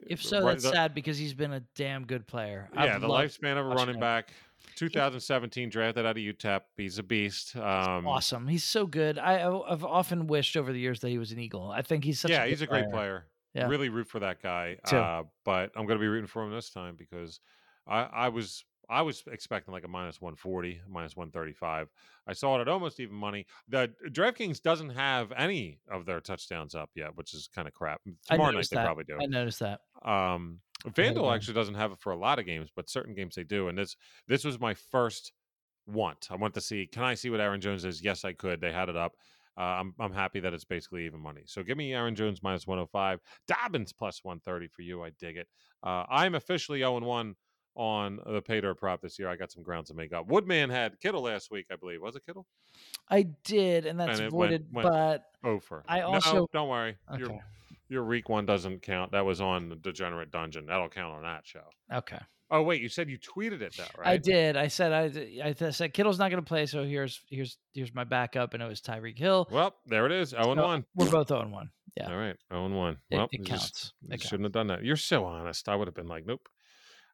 If so, right- that's the- sad because he's been a damn good player. Yeah, I've the lifespan of a running him. back. 2017 drafted out of UTEP. He's a beast. Um, awesome. He's so good. I, I've often wished over the years that he was an Eagle. I think he's such yeah, a he's a great player. Yeah. Really root for that guy. Too. Uh, but I'm going to be rooting for him this time because I, I was I was expecting like a minus 140, minus 135. I saw it at almost even money. The DraftKings doesn't have any of their touchdowns up yet, which is kind of crap. Tomorrow night noticed they that. probably do. I noticed that. Um, FanDuel actually doesn't have it for a lot of games, but certain games they do. And this this was my first want. I want to see. Can I see what Aaron Jones is? Yes, I could. They had it up. Uh, I'm I'm happy that it's basically even money. So give me Aaron Jones minus 105, Dobbins plus 130 for you. I dig it. Uh, I'm officially 0 1 on the pay dirt prop this year. I got some grounds to make up. Woodman had Kittle last week, I believe. Was it Kittle? I did, and that's it voided. went- but Oh, for I No, also- don't worry. Your okay, your week one doesn't count. That was on the Degenerate Dungeon. That'll count on that show. okay. Oh wait, you said you tweeted it though, right? I did. I said I, th- said Kittle's not going to play, so here's here's here's my backup, and it was Tyreek Hill. Well, there it is. 0 and So, 1. We're both zero and one. Yeah, All right. 0 and 1. it, well, it just- counts. you It shouldn't have done that. You're so honest. I would have been like, nope.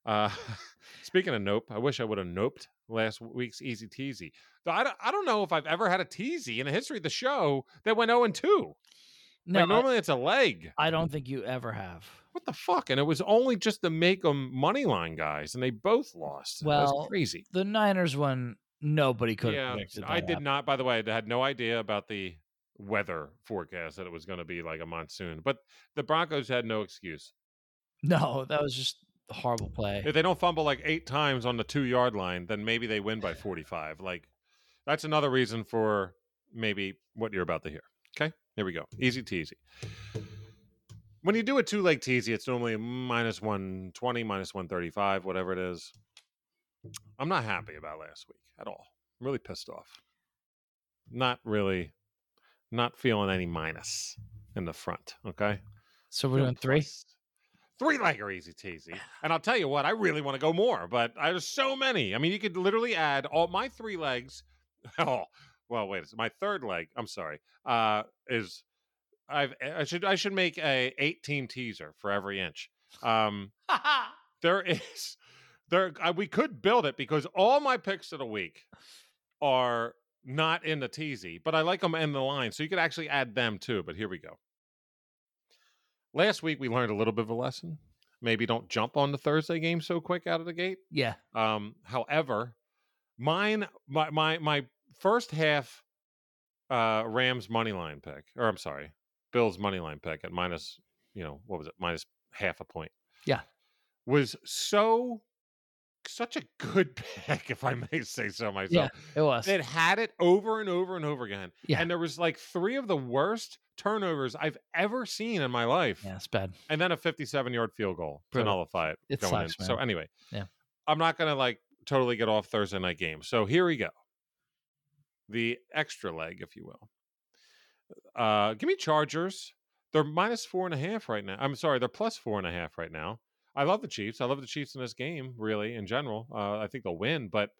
Uh, [LAUGHS] speaking of nope, I wish I would have noped last week's Easy Teasy. Though I don't, I don't know if I've ever had a teasy in the history of the show that went 0 and 2. No, like, normally it's a leg. I don't think you ever have. What the fuck? And it was only just to make them money line guys, and they both lost. Well, crazy. The Niners one, nobody could Yeah. I did not. By the way, I had no idea about the weather forecast that it was going to be like a monsoon. But the Broncos had no excuse. No, that was just horrible play. If they don't fumble like eight times on the two yard line, then maybe they win by 45. Like, that's another reason for maybe what you're about to hear. Okay, here we go. Easy teasy. When you do a two leg teasy, it's normally minus 120, minus 135, whatever it is. I'm not happy about last week at all. I'm really pissed off. Not really, not feeling any minus in the front. Okay. so we're doing three. plus. Three leg or easy teasy. And I'll tell you what, I really want to go more, but there's so many. I mean, you could literally add all my three legs. [LAUGHS] Oh, well, wait. My third leg, I'm sorry, uh, is I've I should I should make a 18 teaser for every inch. Um [LAUGHS] there is there uh, we could build it because all my picks of the week are not in the teasy, but I like them in the line, so you could actually add them too. But here we go. Last week we learned a little bit of a lesson. Maybe don't jump on the Thursday game so quick out of the gate. yeah, Um, however, mine my my my first half uh Rams money line pick, or I'm sorry, Bills money line pick at minus, you know, what was it, minus half a point. Yeah. Was so such a good [LAUGHS] pick, if I may say so myself. Yeah, it was. It had it over and over and over again. Yeah. And there was like three of the worst turnovers I've ever seen in my life yeah, it's bad. and then a 57 yard field goal to nullify it. It going sucks, in. So anyway, Yeah. I'm not gonna like totally get off Thursday night game. So here we go. The extra leg, if you will. Uh give me Chargers. They're minus four and a half right now. I'm sorry, they're plus four and a half right now. I love the Chiefs. I love the Chiefs in this game, really, in general. Uh, I think they'll win, but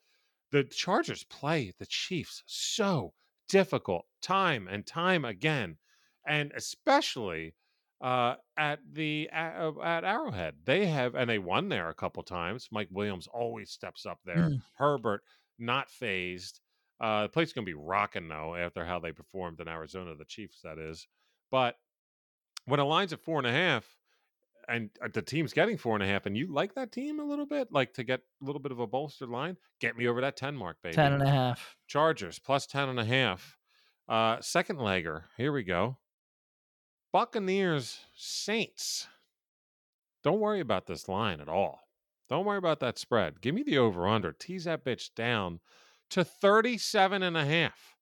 the Chargers play the Chiefs so difficult time and time again. and especially uh, at the at, uh, at Arrowhead. They have and they won there a couple times. Mike Williams always steps up there. Mm. Herbert not fazed. Uh, the place is going to be rocking though after how they performed in Arizona, the Chiefs that is. But when a line's at four and a half, and uh, the team's getting four and a half, and you like that team a little bit, like to get a little bit of a bolstered line, get me over that ten mark, baby. 10 and a half. Chargers plus 10 and a half. Uh, second legger. Here we go. Buccaneers Saints. Don't worry about this line at all. Don't worry about that spread. Give me the over under. Tease that bitch down to 37 and a half.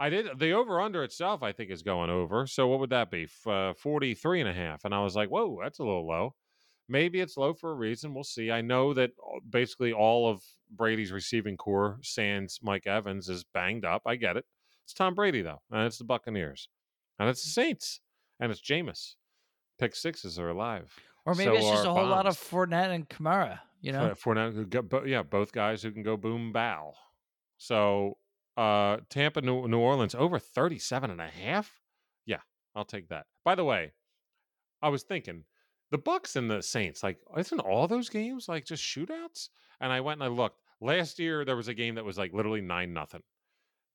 I did the over under itself, I think, is going over. So what would that be? F- uh, 43 and a half. And I was like, whoa, that's a little low. Maybe it's low for a reason. We'll see. I know that basically all of Brady's receiving corps, sans Mike Evans, is banged up. I get it. It's Tom Brady, though, and it's the Buccaneers, and it's the Saints, and it's Jameis. Pick sixes are alive. Or maybe So it's just a whole lot of bombs. Fournette and Kamara, you know? Fournette, who go- bo- yeah, both guys who can go boom bow. So uh Tampa, New, New Orleans over 37 and a half. Yeah, I'll take that. By the way, I was thinking the Bucs and the Saints, like, isn't all those games like just shootouts? And I went and I looked. Last year there was a game that was like literally nine nothing.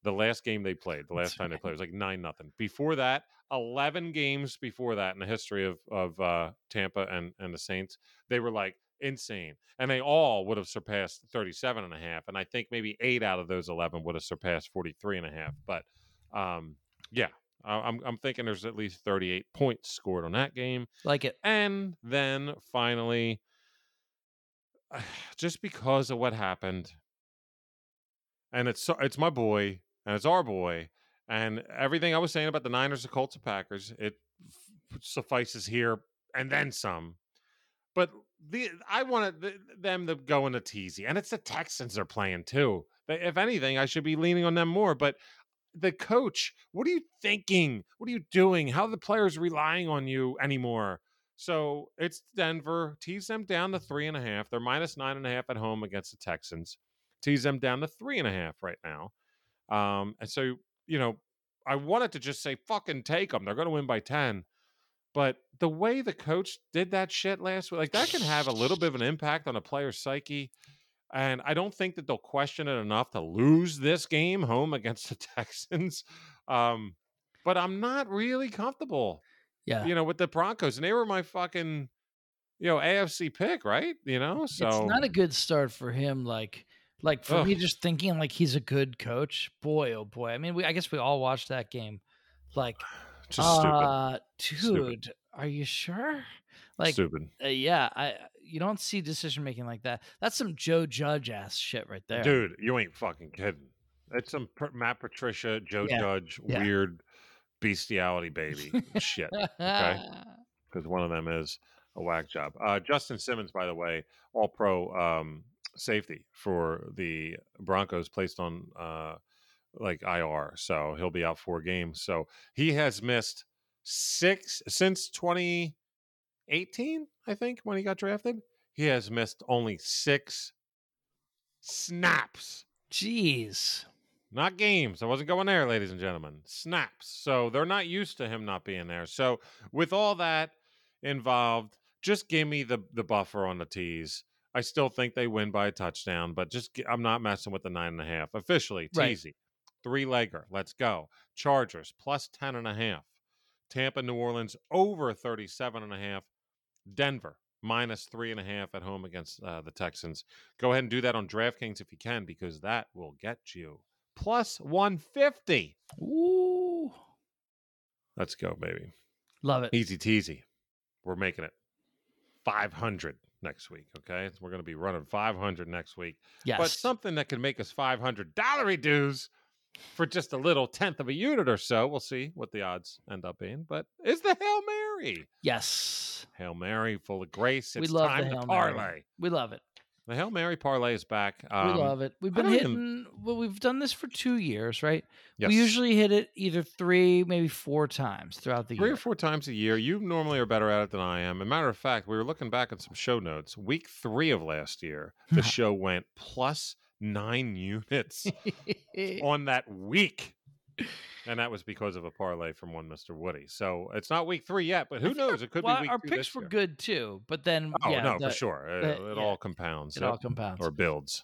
The last game they played, the last That's time they played was like nine nothing. Before that, 11 games before that in the history of of uh Tampa and and the Saints, they were like insane. And they all would have surpassed 37 and a half. And I think maybe eight out of those 11 would have surpassed 43 and a half. But um, yeah, I- I'm, I'm thinking there's at least 38 points scored on that game. Like it. And then finally, [SIGHS] just because of what happened, and it's so- it's my boy and it's our boy, and everything I was saying about the Niners, the Colts, the Packers, it suffices here and then some. But the I wanted th- them to go into teasy, and it's the Texans they're playing too. If anything, I should be leaning on them more. But the coach, what are you thinking? What are you doing? How are the players relying on you anymore? So it's Denver. Tease them down to three and a half. They're minus nine and a half at home against the Texans. Tease them down to three and a half right now. Um, and so you know, I wanted to just say fucking take them. They're going to win by ten. But the way the coach did that shit last week, like that can have a little bit of an impact on a player's psyche. And I don't think that they'll question it enough to lose this game home against [LAUGHS] the Texans. Um, but I'm not really comfortable, Yeah. you know, with the Broncos. And they were my fucking, you know, AFC pick, right? You know, so it's not a good start for him. Like, like for me, just thinking like he's a good coach. Boy, oh boy. I mean, we I guess we all watched that game. Like, just stupid. uh, dude, Stupid. are you sure? Like, stupid. uh, yeah, I you don't see decision making like that. That's some Joe Judge ass shit right there, Dude, you ain't fucking kidding. It's some Matt Patricia, Joe Yeah, Judge, yeah. weird bestiality baby [LAUGHS] shit. okay. because one of them is a whack job. Uh, Justin Simmons, by the way, all pro um, safety for the Broncos, placed on uh, like IR, so he'll be out four games. So he has missed six since 2018, I think, when he got drafted. He has missed only six snaps Jeez. not games. I wasn't going there, ladies and gentlemen. Snaps. So they're not used to him not being there. So with all that involved, just give me the the buffer on the tees. I still think they win by a touchdown, but just I'm not messing with the nine and a half officially. Right. Three legger. Let's go. Chargers plus ten and a half. Tampa, New Orleans over 37 and a half. Denver minus three and a half at home against uh, the Texans. Go ahead and do that on DraftKings if you can, because that will get you plus 150. Ooh, Let's go, baby. love it. Easy teasy. We're making it 500 next week. Okay. We're going to be running 500 next week. Yes. But something that can make us 500 dollar dues for just a little tenth of a unit or so. We'll see what the odds end up being. But is the Hail Mary. yes. Hail Mary, full of grace. We love time the to Hail Mary. We love it. The Hail Mary parlay is back. Um, we love it. We've been hitting. even- Well, we've done this for two years, right? Yes. We usually hit it either three, maybe four times throughout the three year. or four times a year. You normally are better at it than I am. As a matter of fact, we were looking back at some show notes. Week three of last year, the [LAUGHS] show went plus nine units [LAUGHS] on that week. and that was because of a parlay from one Mister Woody. So it's not week three yet, but who knows? It could well, be week our picks were year. good too, but then Oh yeah, no, the- for sure, it, the- it yeah, all compounds. it all compounds. or builds.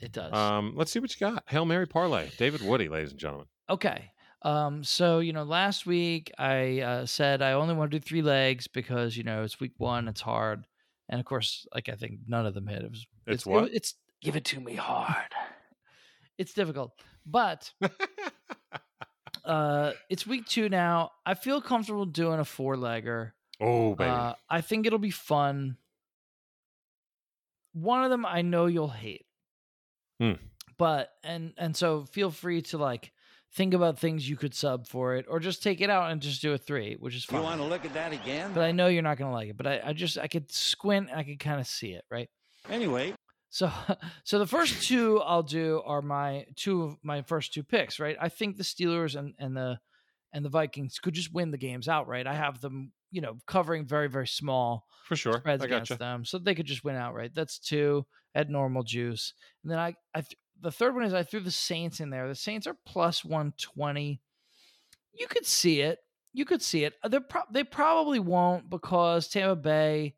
it does. Um, let's see what you got. Hail Mary parlay, David Woody, ladies and gentlemen. Okay. Um, so you know, last week I uh, said I only want to do three legs because you know it's week one, it's hard, and of course, like I think none of them hit. It was It's it- what? it's give it to me hard. It's difficult, but [LAUGHS] uh, it's week two now. I feel comfortable doing a four legger. oh baby, Uh, I think it'll be fun. One of them I know you'll hate. Hmm. But and and so feel free to like think about things you could sub for it or just take it out and just do a three, which is fine. You fine. want to look at that again? but I know you're not gonna like it. But I, I just I could squint, I could kind of see it, right? Anyway, So [LAUGHS] so the first two I'll do are my two of my first two picks, right? I think the Steelers and and the and the Vikings could just win the games outright. I have them, you know, covering very very small for sure. spreads I against got you. them, so they could just win outright. That's two at normal juice, and then I, I th- the third one is I threw the Saints in there. The Saints are plus one twenty. You could see it. You could see it. They're pro- they probably won't because Tampa Bay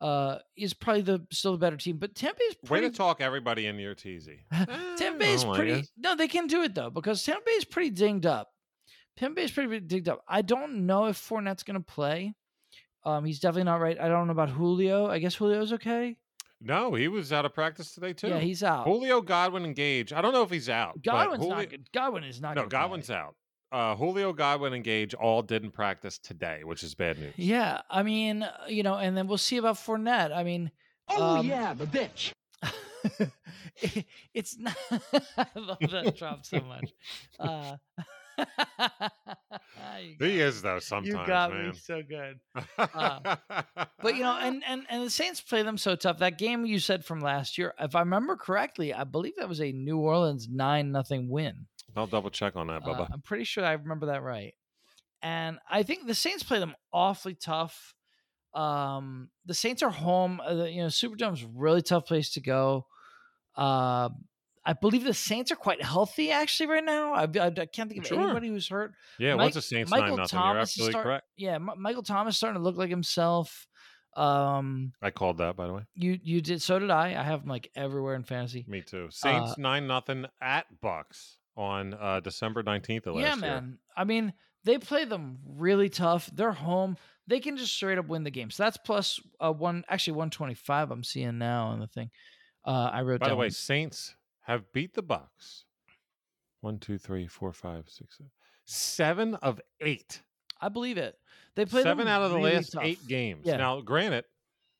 uh, is probably the still the better team, but Tampa is Way pretty. to talk everybody into your teasy. [LAUGHS] Tampa is Oh, pretty. guess. No, they can do it though because Tampa Bay is pretty dinged up. Tampa Bay is pretty dinged up. I don't know if Fournette's going to play. Um, he's definitely not right. I don't know about Julio. I guess Julio's okay. No, he was out of practice today too. Yeah, he's out. Julio Godwin engaged. I don't know if he's out. Godwin's Julio- not good. Godwin is not. No, Godwin's play. out. Uh, Julio, Godwin, and Gage all didn't practice today, which is bad news. Yeah, I mean, uh, you know, and then we'll see about Fournette. I mean, Oh, Um, yeah, the bitch. it- [LAUGHS] it's not. [LAUGHS] I love that drop so much. Uh, [LAUGHS] He got is though. me. Sometimes, You got man. me so good. uh, But you know, and, and and the Saints play them so tough. That game you said from last year, if I remember correctly, I believe that was a New Orleans nine nothing win. I'll double check on that, Uh, Bubba. I'm pretty sure I remember that right. And I think the Saints play them awfully tough. Um, the Saints are home. Uh, you know, Superdome's a really tough place to go. Uh, I believe the Saints are quite healthy actually right now. I, I, I can't think of Sure. anybody who's hurt. yeah, Mike- once a Saints Michael nine nothing, you're absolutely start- correct. Yeah, M- Michael Thomas starting to look like himself. Um, I called that, by the way. you you did so did I. I have him like everywhere in fantasy. Me too. Saints Uh, nine nothing at Bucs on uh, December nineteenth of last Yeah, year. man. I mean, they play them really tough. They're home. They can just straight up win the game. So that's plus uh, one, actually one twenty five. I'm seeing now on the thing. Uh, I wrote By the way, Saints have beat the Bucs. One, two, three, four, five, six, seven. Seven of eight. I believe it. They played Seven out of the really last tough. eight games. Yeah. Now, granted,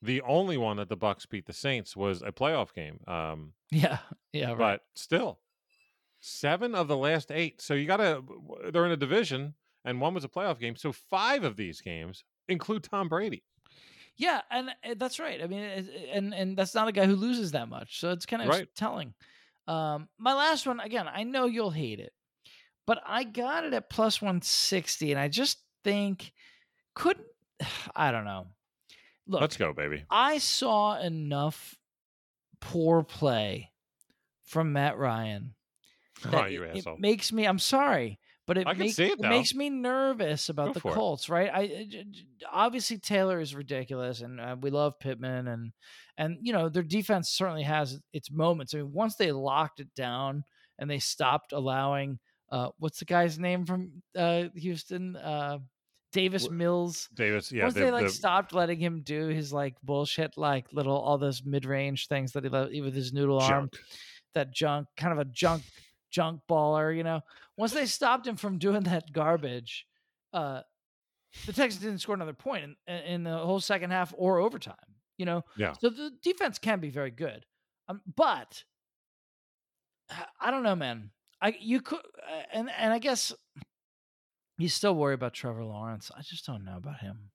the only one that the Bucs beat the Saints was a playoff game. Um, [LAUGHS] Yeah, yeah, right. but still, seven of the last eight. So you got to. They're in a division, and one was a playoff game. So five of these games include Tom Brady. Yeah, and uh, that's right. I mean, it- and and that's not a guy who loses that much, so it's kind of Right. telling. Um, my last one again. I know you'll hate it, but I got it at plus one sixty, and I just think couldn't. [SIGHS] I don't know. Look, Let's go, baby. I saw enough poor play from Matt Ryan. Oh, you it, it makes me. I'm sorry, but it, I make- it, though. makes me nervous about Go the it. Colts. Right? I obviously Taylor is ridiculous, and uh, we love Pittman, and and you know their defense certainly has its moments. I mean, once they locked it down and they stopped allowing. Uh, what's the guy's name from uh, Houston? Uh, Davis Mills. Davis, yeah, Once the- they like the- stopped letting him do his like bullshit, like little all those mid range things that he let with his noodle arm, that junk, kind of a junk junk baller, you know. Once they stopped him from doing that garbage, uh, the Texans didn't score another point in, in the whole second half or overtime. You know, Yeah. So the defense can be very good, um, but I don't know, man. I you could, uh, and and I guess you still worry about Trevor Lawrence. I just don't know about him.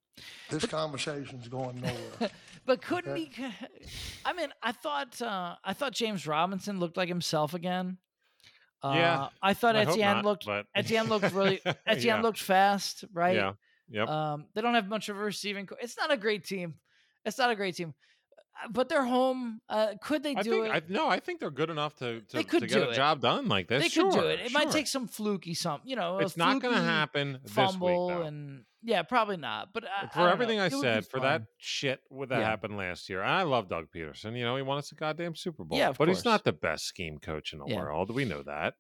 This conversation's going nowhere. [LAUGHS] But couldn't Okay. he? [LAUGHS] I mean, I thought uh, I thought James Robinson looked like himself again. Uh, Yeah, I thought I Etienne not, looked but [LAUGHS] Etienne looked really [LAUGHS] Etienne yeah, looked fast, right? Yeah. Yep. Um, they don't have much of a receiving. co- It's not a great team. It's not a great team. Uh, But they're home. Uh, could they I do think it? I, no, I think they're good enough to to, They could to get a it. job done like this. they sure, could do it. It might take some fluky something, you know. a It's not going to happen Fumble this week. And yeah, probably not. But I, for I everything know. I It said, for that shit that Yeah. happened last year, I love Doug Pederson. You know, he won us a goddamn Super Bowl. Yeah, but he's not the best scheme coach in the Yeah. world. We know that.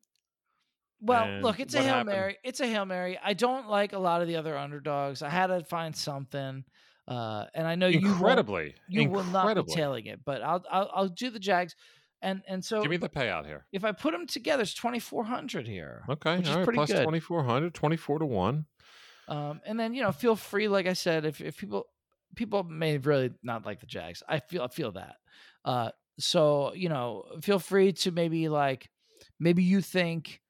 Well, And look, it's a hail happened? mary. It's a hail mary. I don't like a lot of the other underdogs. I had to find something, uh, and I know you won't- Incredibly, you will not be incredibly. tailing it, but I'll I'll, I'll do the Jags, and and so Give me the payout here. if I put them together, it's twenty four hundred here. Okay, which is all right, pretty plus good. 2400, 24 to one. Um, and then you know, feel free, like I said, if if people people may really not like the Jags, I feel I feel that. Uh, so you know, feel free to maybe like maybe you think.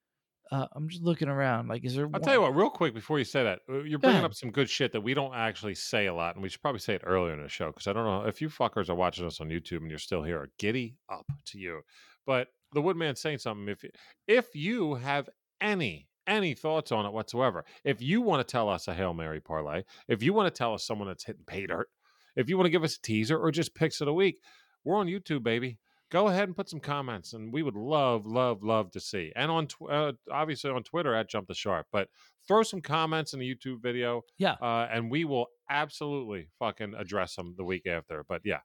Uh, I'm just looking around. Like, is there? I'll tell you what, real quick before you say that, uh, you're bringing up some good shit that we don't actually say a lot, and we should probably say it earlier in the show because I don't know if you fuckers are watching us on YouTube and you're still here. Giddy up to you! But the Woodman's saying something. If if you have any any thoughts on it whatsoever, if you want to tell us a hail mary parlay, if you want to tell us someone that's hitting pay dirt, if you want to give us a teaser or just picks of the week, we're on YouTube, baby go ahead and put some comments and we would love love love to see and on tw- uh, obviously on twitter at jump the sharp but throw some comments in the youtube video Yeah. uh, and we will absolutely fucking address them the week after but yeah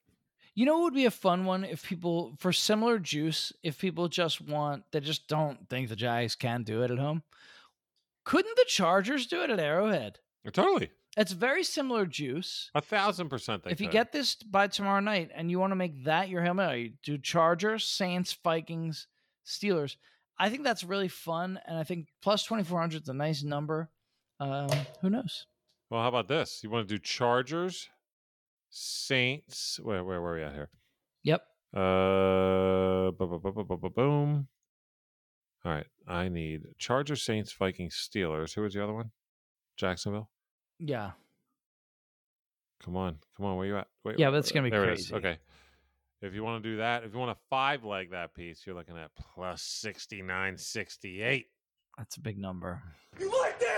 You know what would be a fun one if people for similar juice, if people just want they just don't think the Jags can do it at home. Couldn't the Chargers do it at Arrowhead? totally It's very similar juice. a thousand percent if you could. get this by tomorrow night and you want to make that your Hail Mary, do Chargers, Saints, Vikings, Steelers. I think that's really fun. And I think plus 2,400 is a nice number. Um, who knows? well how about this you want to do chargers saints where where where are we at here Yep. uh bu- bu- bu- boom all right i need Charger, saints vikings steelers who was the other one jacksonville Yeah. Come on, come on, where you at? Wait, Yeah, wait, but it's gonna be there it is. crazy. Okay, if you want to do that, if you want to five leg that piece, you're looking at plus sixty nine sixty eight. That's a big number. You like that?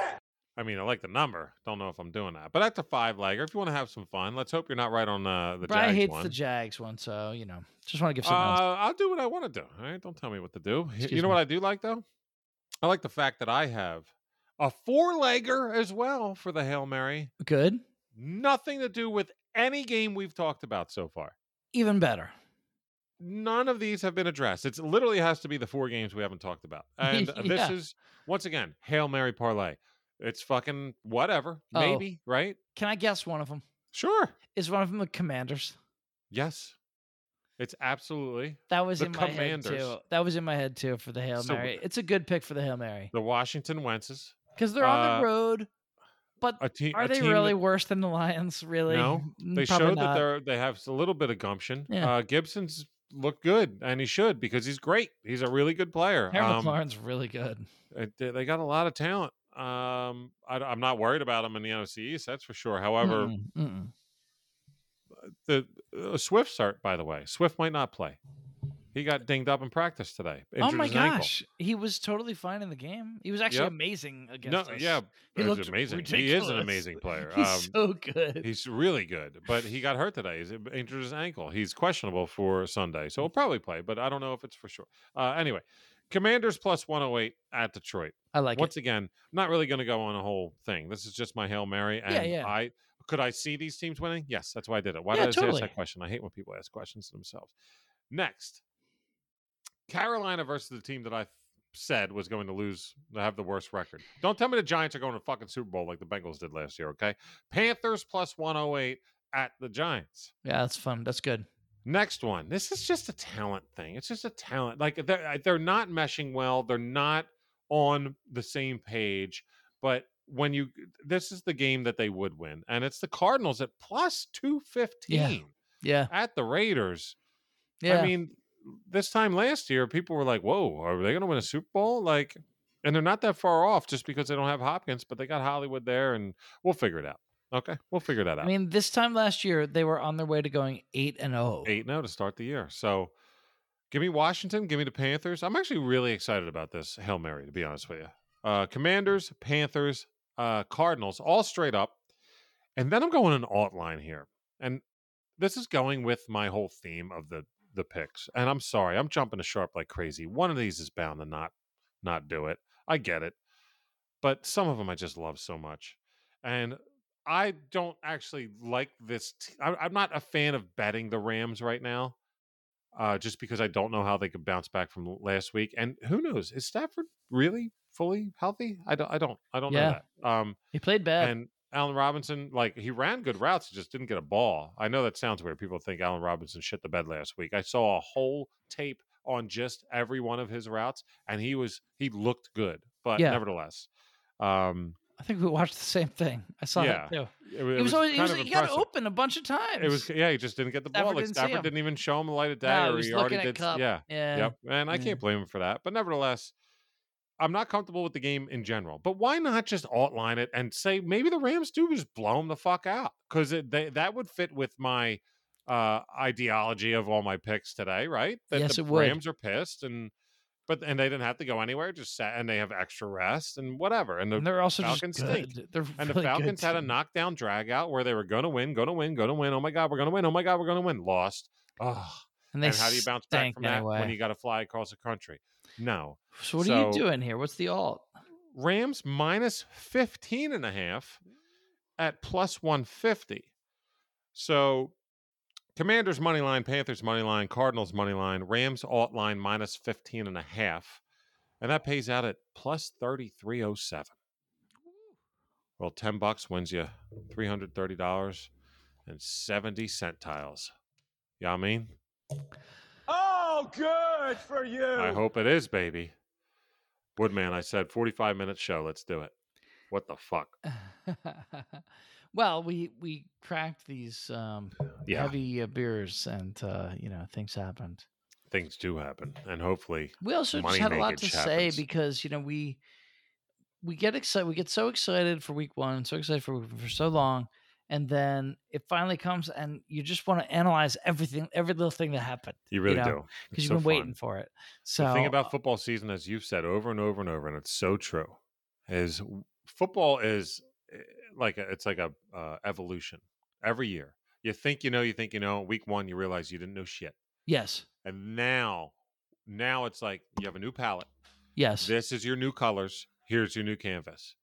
I mean, I like the number. Don't know if I'm doing that, but that's a five legger. If you want to have some fun, let's hope you're not right on uh, the Brian Jags hates one. the Jags one, so, you know, just want to give uh. I'll do what I want to do. All right, don't tell me what to do. Excuse you know me. what I do like though? I like the fact that I have a four legger as well for the hail mary. Good. Nothing to do with any game we've talked about so far. Even better. none of these have been addressed. It literally has to be the four games we haven't talked about. [LAUGHS] And this is once again Hail Mary parlay. It's fucking whatever. Oh. Maybe, right? Can I guess one of them? Sure. Is one of them the Commanders? Yes. It's absolutely That was in my head too. That was in my head too for the Hail So- Mary. It's a good pick for the Hail Mary the Washington Wentzes. because they're on Uh, the road. But team are they really that- worse than the Lions? Really? No. [LAUGHS] Mm, They probably showed that they're they have a little bit of gumption. Yeah. Uh Gibson's look good, and he should because he's great. He's a really good player. Aaron Um, McLaurin's really good. they got a lot of talent. Um, I, am not worried about them in the NFC East, that's for sure. However, Mm-mm, mm-mm. the uh, Swift start, by the way, Swift might not play. He got dinged up in practice today. oh my his ankle. gosh, he was totally fine in the game. He was actually Yep. amazing against No, us. yeah, he looked amazing. He is an amazing [LAUGHS] player. He's Um, so good. He's really good, but he got hurt today. He's injured his ankle. He's questionable for Sunday, so he'll probably play, but I don't know if it's for sure. Uh, anyway, Commanders plus 108 at Detroit. I like it. Once it. again, not really going to go on a whole thing. This is just my Hail Mary. And Yeah, yeah. I could I see these teams winning? Yes, that's why I did it. Why Yeah, did I totally. ask that question? I hate when people ask questions to themselves. Next, Carolina versus the team that I th- said was going to lose, have the worst record. Don't tell me the Giants are going to fucking Super Bowl like the Bengals did last year, okay? Panthers plus 108 at the Giants. Yeah, that's fun. That's good. Next one. This is just a talent thing. It's just a talent. Like they're, uh, they're not meshing well. They're not on the same page. But when you, this is the game that they would win, and it's the Cardinals at plus two fifteen Yeah. yeah. at the Raiders. Yeah. I mean, this time last year, people were like, "Whoa, are they going to win a Super Bowl?" Like, and they're not that far off just because they don't have Hopkins, but they got Hollywood there, and we'll figure it out. Okay, we'll figure that out. I mean, this time last year they were on their way to going eight and oh. zero. eight now to start the year. So give me Washington, give me the Panthers. I'm actually really excited about this Hail Mary, to be honest with you. Uh, Commanders, Panthers, uh, Cardinals, all straight up. And then I'm going an alt line here. And this is going with my whole theme of the the picks. And I'm sorry, I'm jumping to sharp like crazy. One of these is bound to not not do it. I get it. But some of them I just love so much. And I don't actually like this. T- I, I'm not a fan of betting the Rams right now, uh, just because I don't know how they could bounce back from last week. And who knows? Is Stafford really fully healthy? I don't. I don't. I don't Yeah. know that. Um, He played bad. and Allen Robinson, like he ran good routes, he just didn't get a ball. I know that sounds weird. People think Allen Robinson shit the bed last week. I saw a whole tape on just every one of his routes, and he was he looked good, but Yeah. nevertheless, um, I think we watched the same thing. I saw Yeah. that too. it, wa- it was, always, he, was, he got open a bunch of times. It was yeah, he just didn't get the ball. Stafford Like didn't Stafford didn't even show him the light of day, No, he or was he already did. Kupp. Yeah, Yeah. Yep. And I can't blame him for that. But nevertheless, I'm not comfortable with the game in general. But why not just outline it and say maybe the Rams do just blow them the fuck out? Because that would fit with my uh ideology of all my picks today, right? That Yes, the it would. Rams are pissed and but and they didn't have to go anywhere, just sat and they have extra rest and whatever. And the And they're also Falcons stink. good. They're and the really Falcons had a knockdown drag out where they were gonna win, gonna win, gonna win. Oh my god, we're gonna win. Oh my god, we're gonna win. Lost. Oh, And they and how do you bounce back from that anyway. when you got to fly across the country? No. So what are you doing here? What's the alt? Rams minus 15 and a half at plus 150. So Commanders money line, Panthers money line, Cardinals money line, Rams alt line minus 15 and a half. And that pays out at plus 3307. Well, 10 bucks wins you $330 and 70 centiles. You know what I mean? Oh, good for you. I hope it is, baby. Woodman, I said 45 minute show. Let's do it. What the fuck? [LAUGHS] well, we we cracked these um, Yeah. heavy uh, beers, and uh, you know things happened. Things do happen. And hopefully, We also just had a lot to makage say because you know we we get excited, we get so excited for week one, so excited for for so long, and then it finally comes, and you just want to analyze everything, every little thing that happened you really know, do. because you've so been waiting for it. So the thing about uh, football season, as you've said over and over and over, and it's so true, is football is eh, like a, it's like a uh, evolution every year. You think you know, you think you know. Week one, you realize you didn't know shit, yes, and now, now it's like you have a new palette. yes, This is your new colors. Here's your new canvas.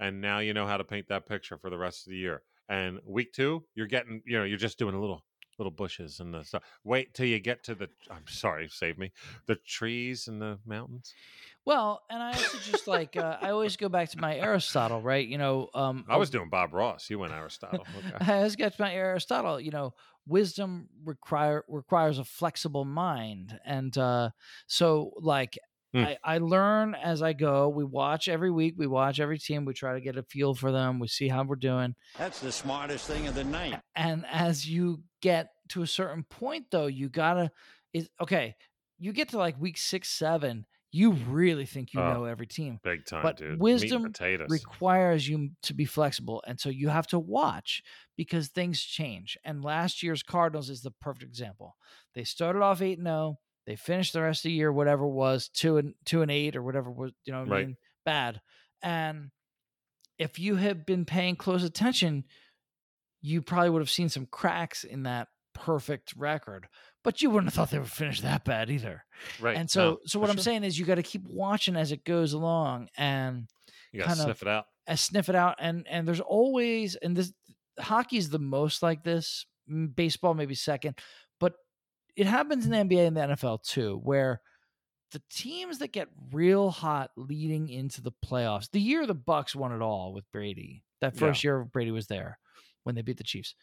And now you know how to paint that picture for the rest of the year. And week two, you're getting, you know, you're just doing a little little bushes and the stuff. Wait till you get to the I'm sorry, save me. The trees and the mountains. Well, and I also just like uh, I always go back to my Aristotle, right? You know, um, I was doing Bob Ross. You went Aristotle. [LAUGHS] Okay. I always get to my Aristotle. You know, wisdom require requires a flexible mind, and uh, so like Hmm. I, I learn as I go. We watch every week. We watch every team. We try to get a feel for them. We see how we're doing. That's the smartest thing of the night. And as you get to a certain point, though, you gotta is okay. You get to like week six, seven. You really think you Oh, know every team Big time, But dude. Wisdom requires you to be flexible and so you have to watch because things change and last year's cardinals is the perfect example. They started off 8 and 0 they finished the rest of the year whatever it was 2 and 2 and 8 or whatever was you know what I mean? Bad and if you had been paying close attention you probably would have seen some cracks in that perfect record but you wouldn't have thought they would finish that bad either right. and so no, so what i'm sure. saying is you got to keep watching as it goes along and you of- sniff it out. I sniff it out and and there's always and this hockey's the most like this baseball maybe second but it happens in the NBA and the NFL too where the teams that get real hot leading into the playoffs the year the Bucs won it all with Brady that Yeah. first year Brady was there when they beat the Chiefs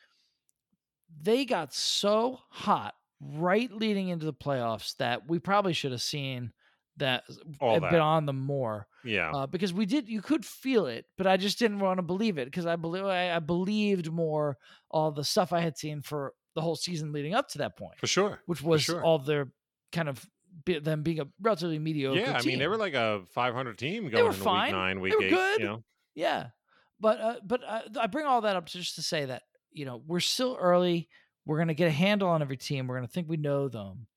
they got so hot right leading into the playoffs that we probably should have seen that All have that. been on them more Yeah. uh, because we did you could feel it but i just didn't want to believe it because i believe I, I believed more all the stuff i had seen for the whole season leading up to that point for sure. which was sure. all their kind of be, them being a relatively mediocre yeah, I mean, they were like a 500 team going They were fine. week nine, They week were eight. good. You know, yeah but uh, but uh, i bring all that up just to say that you know we're still early we're going to get a handle on every team we're going to think we know them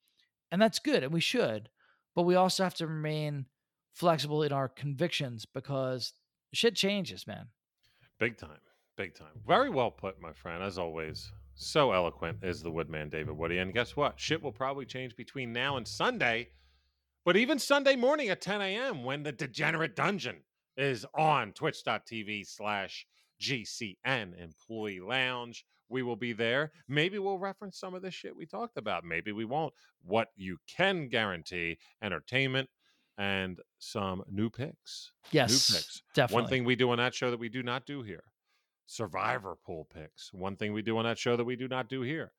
and that's good and we should but we also have to remain flexible in our convictions because shit changes man big time, big time. Very well put, my friend. As always, So eloquent is the Woodman, David Woody. And guess what? Shit will probably change between now and Sunday. But even Sunday morning at 10 a.m., when the Degenerate Dungeon is on twitch.tv slash GCN Employee Lounge, we will be there. Maybe we'll reference some of the shit we talked about. Maybe we won't. What you can guarantee entertainment and some new picks. Yes, new picks. definitely. One thing we do on that show that we do not do here survivor pool picks. One thing we do on that show that we do not do here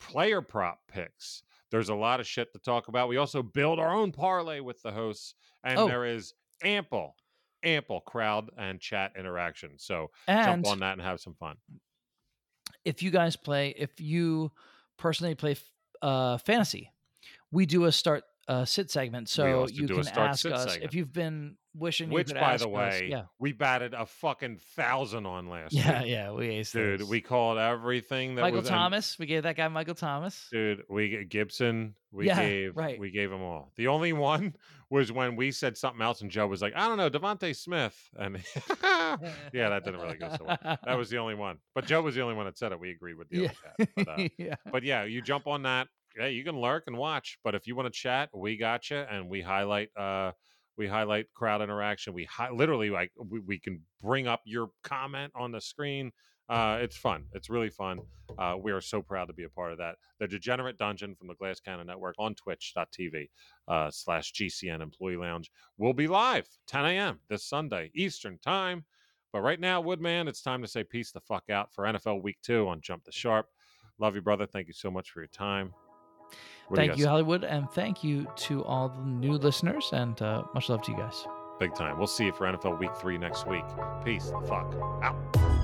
player prop picks. There's a lot of shit to talk about. We also build our own parlay with the hosts, and Oh. there is ample, ample crowd and chat interaction. So And jump on that and have some fun. If you guys play, if you personally play uh, fantasy, we do a start uh, sit segment, so you can ask us segment. if you've been wishing. Which, by the us- way, yeah, we batted a fucking thousand on last yeah, week. yeah, we aced Dude, those. we called everything that Michael was Thomas, we gave that guy Michael Thomas. Dude, we Gibson, we Yeah, gave right. we gave them all. The only one [LAUGHS] was when we said something else and Joe was like, I don't know, DeVonta Smith. And [LAUGHS] yeah, that didn't really go so well. That [LAUGHS] was the only one. But Joe was the only one that said it. We agreed with the yeah. But, uh, yeah. but yeah, you jump on that. Yeah, you can lurk and watch. But if you want to chat, we got you, and we highlight. uh we highlight crowd interaction. We hi- literally like we, we can bring up your comment on the screen. Uh, it's fun. It's really fun. Uh, we are so proud to be a part of that. The Degenerate Dungeon from the Glass Cannon Network on twitch.tv uh, slash GCN Employee Lounge will be live 10 a.m. this Sunday, Eastern Time. But right now, Woodman, it's time to say peace the fuck out for NFL Week 2 on Jump the Sharp. Love you, brother. Thank you so much for your time. What Thank you, guys- Hollywood, and thank you to all the new listeners, and uh, much love to you guys. Big time. We'll see you for NFL Week 3 next week. Peace the fuck out.